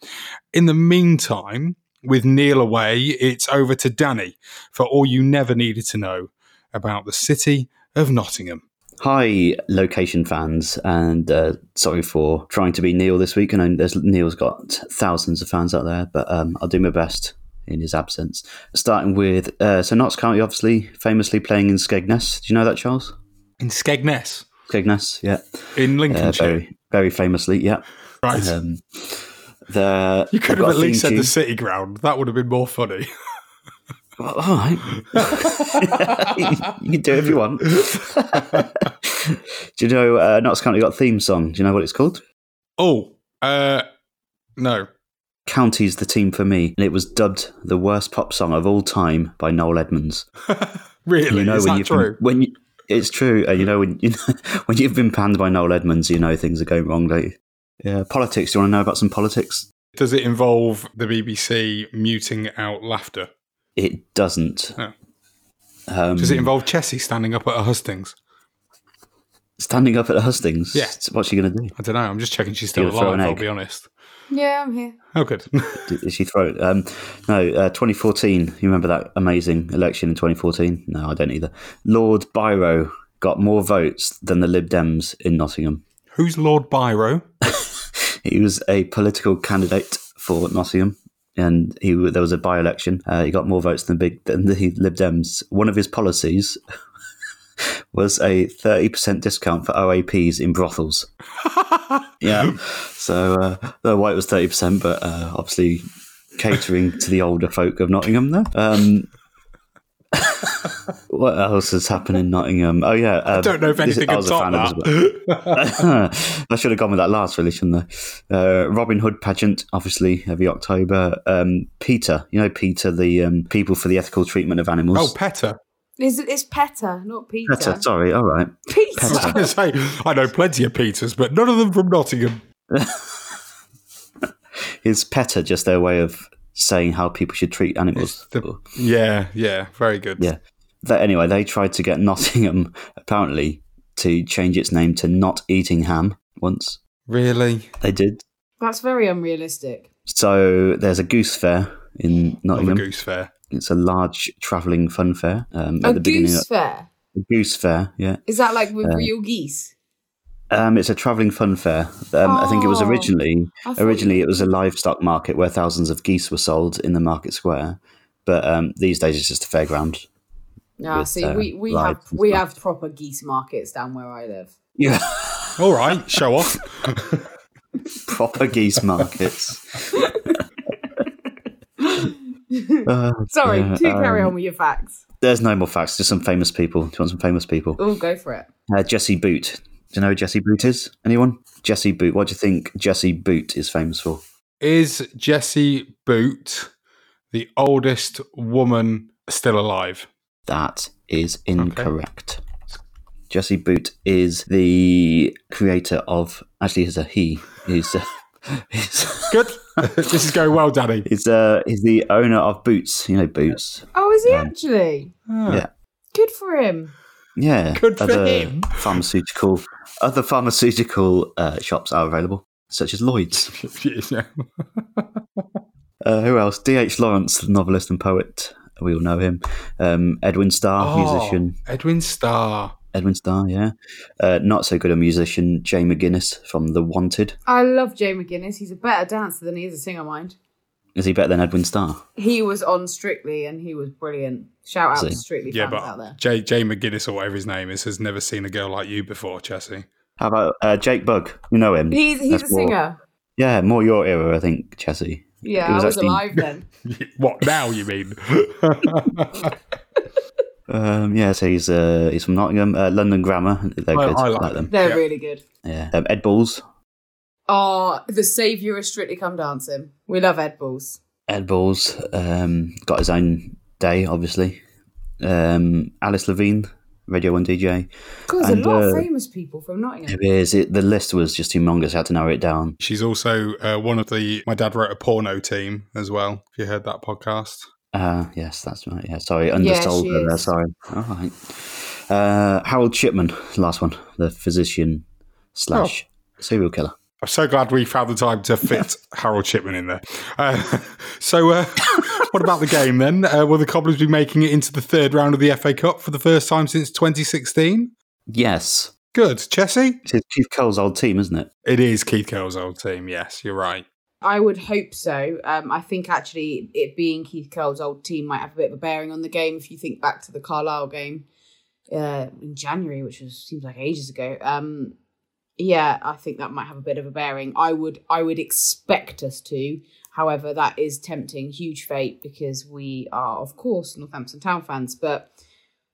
In the meantime, with Neil away, it's over to Danny for all you never needed to know about the city of Nottingham. Hi, location fans, and uh, sorry for trying to be Neil this week. And I know there's, Neil's got thousands of fans out there, but um, I'll do my best in his absence. Starting with, uh, so Notts County obviously famously playing in Skegness. Do you know that, Charles? In Skegness? Skegness, yeah. In Lincolnshire? Uh, very, very famously, yeah. Right. Um, The You could they've at least said the. City Ground. That would have been more funny. *laughs* Well, all right. *laughs* you can do it if you want. *laughs* do you know uh, Notts County got a theme song? Do you know what it's called? Oh, uh, no. County's the team for me, and it was dubbed the worst pop song of all time by Noel Edmonds. *laughs* Really? You know Is when that you've true? Been, when you, it's true, and you know when you know, when you've been panned by Noel Edmonds, you know things are going wrong, don't you? Yeah, politics. Do you want to know about some politics? Does it involve the BBC muting out laughter? It doesn't. No. Um, Does it involve Chessie standing up at a hustings? standing up at the hustings? Yeah. What's she going to do? I don't know. I'm just checking she's still Give her alive. I'll be honest. Yeah, I'm here. Oh, good. *laughs* Did she throw it? Um, no, uh, 2014. You remember that amazing election in 2014? No, I don't either. Lord Biro got more votes than the Lib Dems in Nottingham. Who's Lord Biro? *laughs* He was a political candidate for Nottingham. And he there was a by election. Uh, he got more votes than big than the *laughs* Lib Dems. One of his policies *laughs* was a thirty percent discount for OAPs in brothels. *laughs* yeah, so uh, the white was thirty percent, but uh, obviously catering to the older folk of Nottingham. There. Um, *laughs* what else has happened in Nottingham? Oh yeah, I don't know if this- anything I can was a top fan that. as *laughs* well. I should have gone with that last, really, shouldn't I? Uh, Robin Hood pageant, obviously, every October. Um, Peter, you know Peter, the um, people for the ethical treatment of animals. oh, PETA. Is it? It's PETA, not Peter. Peter, sorry, all right. Peter. *laughs* I was going to say, I know plenty of Peters, but none of them from Nottingham. Is PETA just their way of saying how people should treat animals? Yeah, yeah, very good. Yeah. That, anyway, they tried to get *laughs* Nottingham, apparently, to change its name to Not Eating Ham once. Really? They did. That's very unrealistic. So there's a goose fair in Love a Nottingham. goose fair. It's a large travelling fun fair. Um, A at the beginning goose of, fair. A goose fair, yeah. Is that like with Uh, real geese? Um, it's a travelling fun fair. Um, I think it was Oh, originally I originally it was a livestock market where thousands of geese were sold in the market square. But um, these days it's just a fairground. Yeah, with, see, uh, we, we have we have proper geese markets down where I live. Yeah, *laughs* All right, show off. *laughs* proper geese markets. *laughs* Uh, Sorry, yeah, do carry um, on with your facts. There's no more facts. Just some famous people. Do you want some famous people? Oh, go for it. Uh, Jesse Boot. Do you know who Jesse Boot is? Anyone? Jesse Boot. What do you think Jesse Boot is famous for? Is Jessie Boot the oldest woman still alive? That is incorrect. Jesse Boot is the creator of. Actually, he's a he. He's. Uh, *laughs* he's Good. *laughs* this is going well, Danny. He's uh, he's the owner of Boots. You know Boots. Oh, is he Um, actually? Yeah. Good for him. Yeah. Good for other him. Pharmaceutical. Other pharmaceutical uh, shops are available, such as Lloyd's. *laughs* Yeah. *laughs* Uh, who else? D.H. Lawrence, the novelist and poet. We all know him. Um, Edwin Starr, Oh, musician. Edwin Starr. Edwin Starr, yeah. Uh, not so good a musician, Jay McGuinness from The Wanted. I love Jay McGuinness. He's a better dancer than he is a singer, mind. Is he better than Edwin Starr? He was on Strictly and he was brilliant. Shout out Is to he? Strictly Yeah, fans out but there. Jay, Jay McGuinness or whatever his name is has never seen a girl like you before, Chessie. How about uh, Jake Bugg? You know him. He's he's That's a more- singer. Yeah, more your era, I think, Chessie. Yeah, He I was actually- alive then. *laughs* *laughs* What now? You mean? *laughs* Um, yeah, so he's uh, he's from Nottingham. Uh, London Grammar, they're I- good. I like, like them. They're Yeah. really good. Yeah, um, Ed Balls. Oh, the saviour of Strictly Come Dancing. We love Ed Balls. Ed Balls um, got his own day, obviously. Um, Alice Levine, Radio One DJ. God, there's And, a lot uh, of famous people from Nottingham. It is. It, the list was just humongous. I had to narrow it down. She's also uh, one of the. My dad wrote a porno team as well. If you heard that podcast, Uh, yes, that's right. Yeah, sorry, Yeah, undersold she her there. is. Sorry. All right. Uh, Harold Shipman, last one, the physician slash Oh. serial killer. I'm so glad we found the time to fit Harold Shipman in there. Uh, *laughs* so, uh, *laughs* what about the game then? Uh, will the Cobblers be making it into the third round of the FA Cup for the first time since 2016? Yes, Good, Chessie. it's Keith Curle's old team, isn't it? It is Keith Curle's old team. Yes, you're right. I would hope so. Um, I think actually it being Keith Curle's old team might have a bit of a bearing on the game. If you think back to the Carlisle game uh, in January, which was seems like ages ago, um, Yeah, I think that might have a bit of a bearing. I would I would expect us to. However, that is tempting, huge fate because we are, of course, Northampton Town fans, but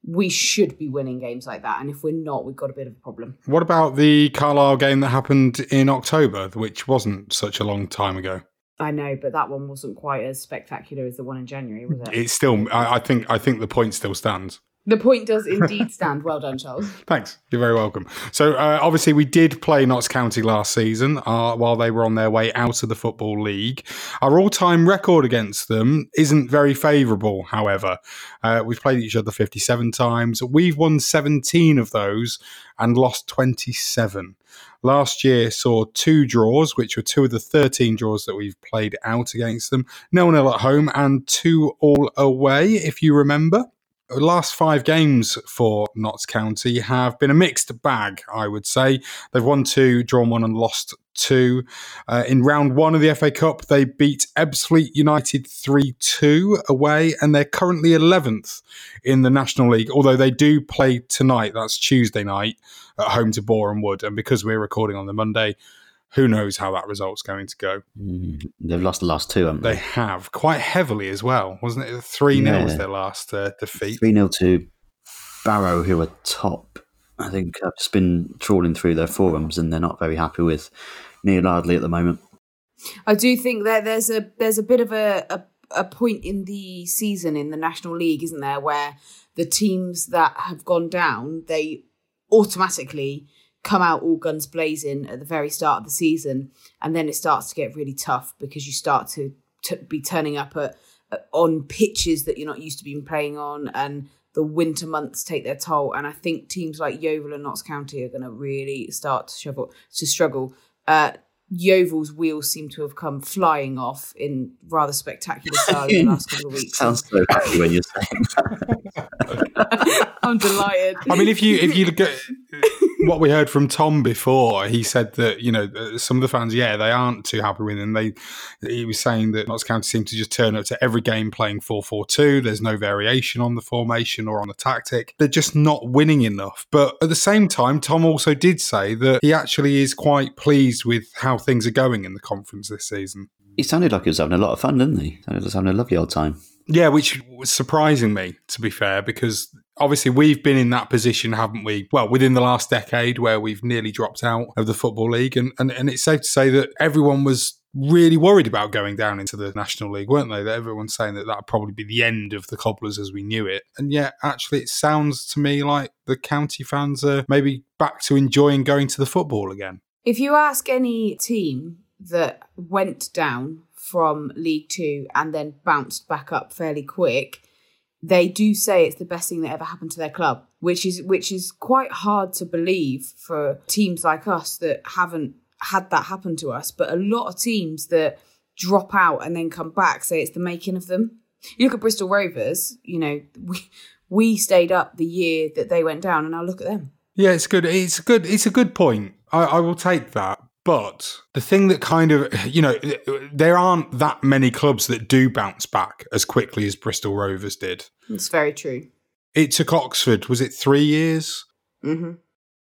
we should be winning games like that. And if we're not, we've got a bit of a problem. What about the Carlisle game that happened in October, which wasn't such a long time ago? I know, but that one wasn't quite as spectacular as the one in January, was it? It's still. I, I think. I think the point still stands. The point does indeed stand. Well done, Charles. *laughs* Thanks. You're very welcome. So, uh, obviously, we did play Notts County last season uh, while they were on their way out of the Football League. Our all time record against them isn't very favourable, however. Uh, we've played each other 57 times. We've won 17 of those and lost 27. Last year saw two draws, which were two of the 13 draws that we've played out against them. No one at home and two all away, if you remember last five games for Notts County have been a mixed bag, I would say. They've won two, drawn one, and lost two. Uh, in round one of the FA Cup, they beat Ebbsfleet United 3 2 away, and they're currently 11th in the National League, although they do play tonight. That's Tuesday night at home to Boreham Wood. And because we're recording on the Monday, who knows how that result's going to go. Mm, they've lost the last two, haven't they? They have, quite heavily as well. Wasn't it 3 0 yeah. was their last uh, defeat? 3 0 to Barrow, who are top. I think I've just been trawling through their forums and they're not very happy with Neil Ardley at the moment. I do think that there's a there's a bit of a, a, a point in the season in the National League, isn't there, where the teams that have gone down, they automatically come out all guns blazing at the very start of the season, and then it starts to get really tough because you start to, to be turning up at, at, on pitches that you're not used to being playing on, and the winter months take their toll. And I think teams like Yeovil and Notts County are going to really start to shovel to struggle. Uh, Yeovil's wheels seem to have come flying off in rather spectacular style in the last couple of *laughs* weeks. Sounds so happy when you're saying that. *laughs* I'm delighted. I mean, if you if you look at *laughs* what we heard from Tom before, he said that you know uh, some of the fans, yeah, they aren't too happy with him. They he was saying that Notts County seem to just turn up to every game playing 4-4-2. There's no variation on the formation or on the tactic. They're just not winning enough. But at the same time, Tom also did say that he actually is quite pleased with how things are going in the conference this season. He sounded like he was having a lot of fun, didn't he? He was having a lovely old time. Yeah, which was surprising me, to be fair, because obviously we've been in that position, haven't we? Well, within the last decade where we've nearly dropped out of the Football League. And, and, and it's safe to say that everyone was really worried about going down into the National League, weren't they? That everyone's saying that that'd probably be the end of the Cobblers as we knew it. And yet, actually, it sounds to me like the county fans are maybe back to enjoying going to the football again. If you ask any team that went down from League Two and then bounced back up fairly quick, they do say it's the best thing that ever happened to their club, which is which is quite hard to believe for teams like us that haven't had that happen to us. But a lot of teams that drop out and then come back say it's the making of them. You look at Bristol Rovers, you know, we we stayed up the year that they went down, and now look at them. Yeah, it's good. It's good. It's a good point. I, I will take that. But the thing that kind of, you know, there aren't that many clubs that do bounce back as quickly as Bristol Rovers did. It's very true. It took Oxford, was it three years? Mm-hmm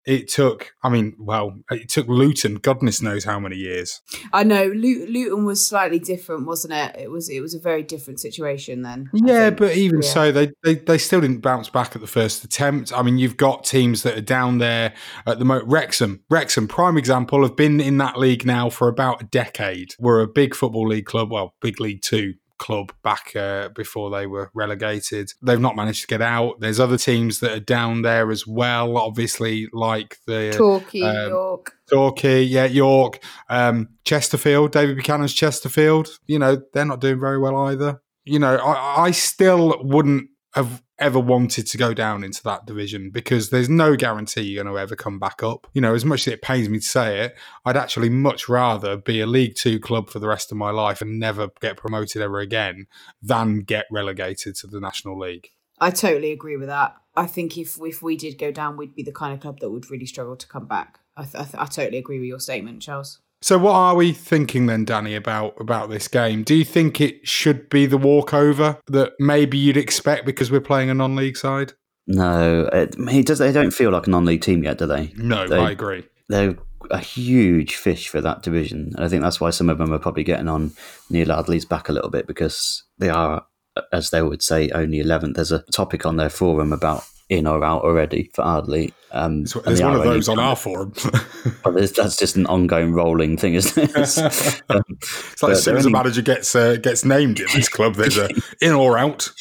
it took i mean well it took luton goodness knows how many years. I know luton was slightly different wasn't it? It was it was a very different situation then yeah but even yeah. so they, they they still didn't bounce back at the first attempt. I mean you've got teams that are down there at the moment wrexham. Wrexham prime example have been in that league now for about a decade. We're a big football league club well big league two club back uh, before they were relegated. They've not managed to get out. There's other teams that are down there as well, obviously, like the Torquay, um, York. Torquay, yeah, York, um, Chesterfield, David Buchanan's Chesterfield. You know, they're not doing very well either. You know, I, I still wouldn't have ever wanted to go down into that division because there's no guarantee you're going to ever come back up. You know, as much as it pains me to say it, I'd actually much rather be a League Two club for the rest of my life and never get promoted ever again than get relegated to the National League. I totally agree with that. I think if if we did go down, we'd be the kind of club that would really struggle to come back. I, th- I, th- I totally agree with your statement, Charles. So, what are we thinking then, Danny, about about this game? Do you think it should be the walkover that maybe you'd expect because we're playing a non-league side? No, it, it does. They don't feel like a non-league team yet, do they? No, they, I agree. They're a huge fish for that division. And I think that's why some of them are probably getting on Neil Ardley's back a little bit because they are, as they would say, only 11th. There's a topic on their forum about in or out already for Ardley. Um, there's one of those on our forum. *laughs* well, that's just an ongoing rolling thing, isn't it? *laughs* *laughs* um, it's like as soon as a manager gets uh, gets named in this club, there's a in or out.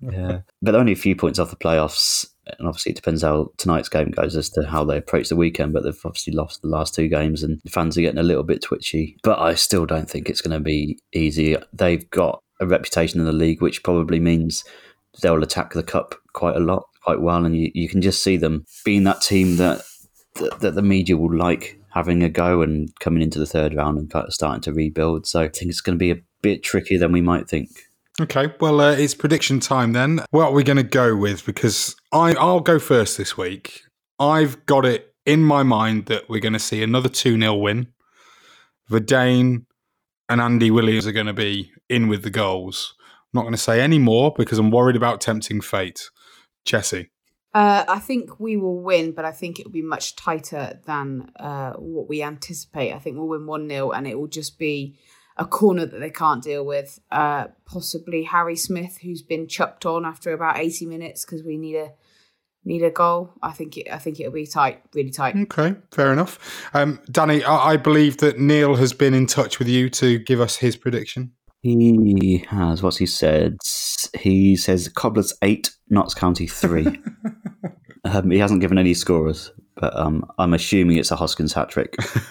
yeah, but only a few points off the playoffs and obviously it depends how tonight's game goes as to how they approach the weekend. But they've obviously lost the last two games, and the fans are getting a little bit twitchy. But I still don't think it's going to be easy. They've got a reputation in the league, which probably means they'll attack the cup quite a lot, quite well, and you, you can just see them being that team that, that that the media will like having a go and coming into the third round and kind of starting to rebuild. So I think it's going to be a bit trickier than we might think. Okay, well, uh, it's prediction time then. What are we going to go with? Because I, I'll go first this week. I've got it in my mind that we're going to see another 2 0 win. Vadaine and Andy Williams are going to be in with the goals. I'm not going to say any more because I'm worried about tempting fate. Chessie. Uh, I think we will win, but I think it will be much tighter than uh, what we anticipate. I think we'll win 1 0 and it will just be a corner that they can't deal with. Uh, possibly Harry Smith, who's been chucked on after about eighty minutes because we need a need a goal. I think it, I think it'll be tight, really tight. Okay, fair enough. Um, Danny, I, I believe that Neil has been in touch with you to give us his prediction. He has. What's he said? He says Cobblers eight, Notts County three. *laughs* um, he hasn't given any scorers, but um, I'm assuming it's a Hoskins hat trick *laughs*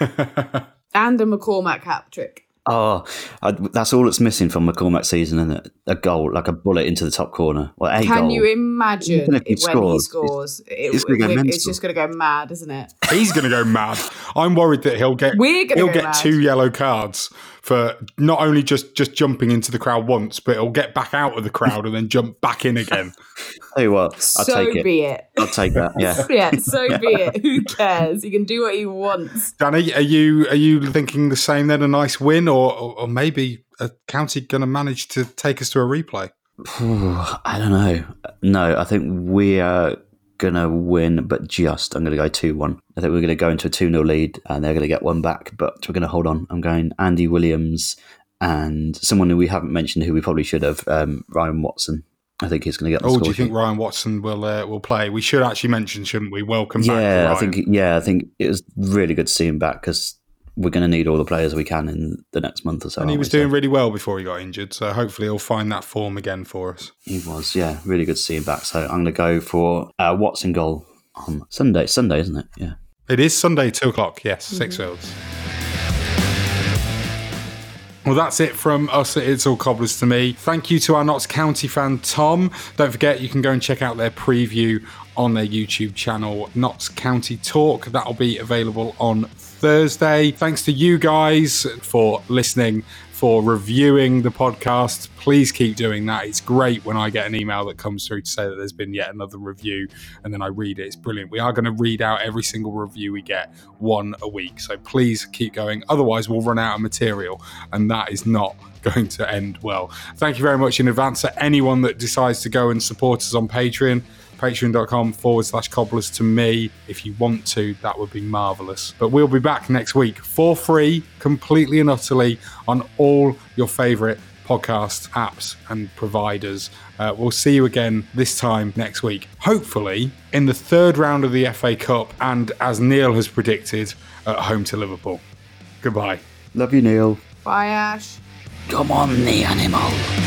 and a McCormack hat trick. Oh, I, that's all it's missing from McCormack season, isn't it? A goal, like a bullet into the top corner. Well, a Can goal. you imagine when he scores? He scores it, it's, it's just going to go mad, isn't it? He's going to go mad. I'm worried that he'll get We're going to he'll go get mad. two yellow cards for not only just just jumping into the crowd once, but he'll get back out of the crowd and then jump back in again. *laughs* Tell you what, I'll so take it. be it. I'll take that. Yeah. *laughs* yeah, so be it. Who cares? He can do what he wants. Danny, are you are you thinking the same then? A nice win, or or, or maybe a county going to manage to take us to a replay? *sighs* I don't know. No, I think we are gonna win, but just. I'm gonna go two one. I think we're gonna go into a two 0 lead, and they're gonna get one back, but we're gonna hold on. I'm going Andy Williams and someone who we haven't mentioned, who we probably should have, um, Ryan Watson. I think he's going to get. The oh, do you think. Ryan Watson will uh, will play? We should actually mention, shouldn't we? Welcome back. Yeah, I think. Yeah, I think it was really good to see him back because we're going to need all the players we can in the next month or so. and he was we? So doing really well before he got injured. So hopefully he'll find that form again for us. He was, yeah, really good to see him back. So I'm going to go for uh, Watson goal on Sunday. Sunday, isn't it? Yeah. It is Sunday, two o'clock. Yes, Sixfields. Well, that's it from us at It's All Cobblers to Me. Thank you to our Notts County fan, Tom. Don't forget, you can go and check out their preview on their YouTube channel, Notts County Talk. That'll be available on Thursday. Thanks to you guys for listening, for reviewing the podcast. Please keep doing that. It's great when I get an email that comes through to say that there's been yet another review and then I read it. It's brilliant. We are going to read out every single review we get, one a week. So please keep going. Otherwise, we'll run out of material and that is not *laughs* going to end well. Thank you very much in advance to anyone that decides to go and support us on Patreon patreon.com forward slash cobblers to me. If you want to, that would be marvelous. But we'll be back next week for free, completely and utterly on all your favorite podcast apps and providers. Uh, we'll see you again this time next week, hopefully in the third round of the FA Cup, and as Neil has predicted, at home to Liverpool. Goodbye. Love you, Neil. Bye, Ash. Come on, the animal.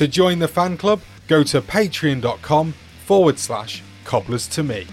To join the fan club, go to patreon.com forward slash cobblers to me.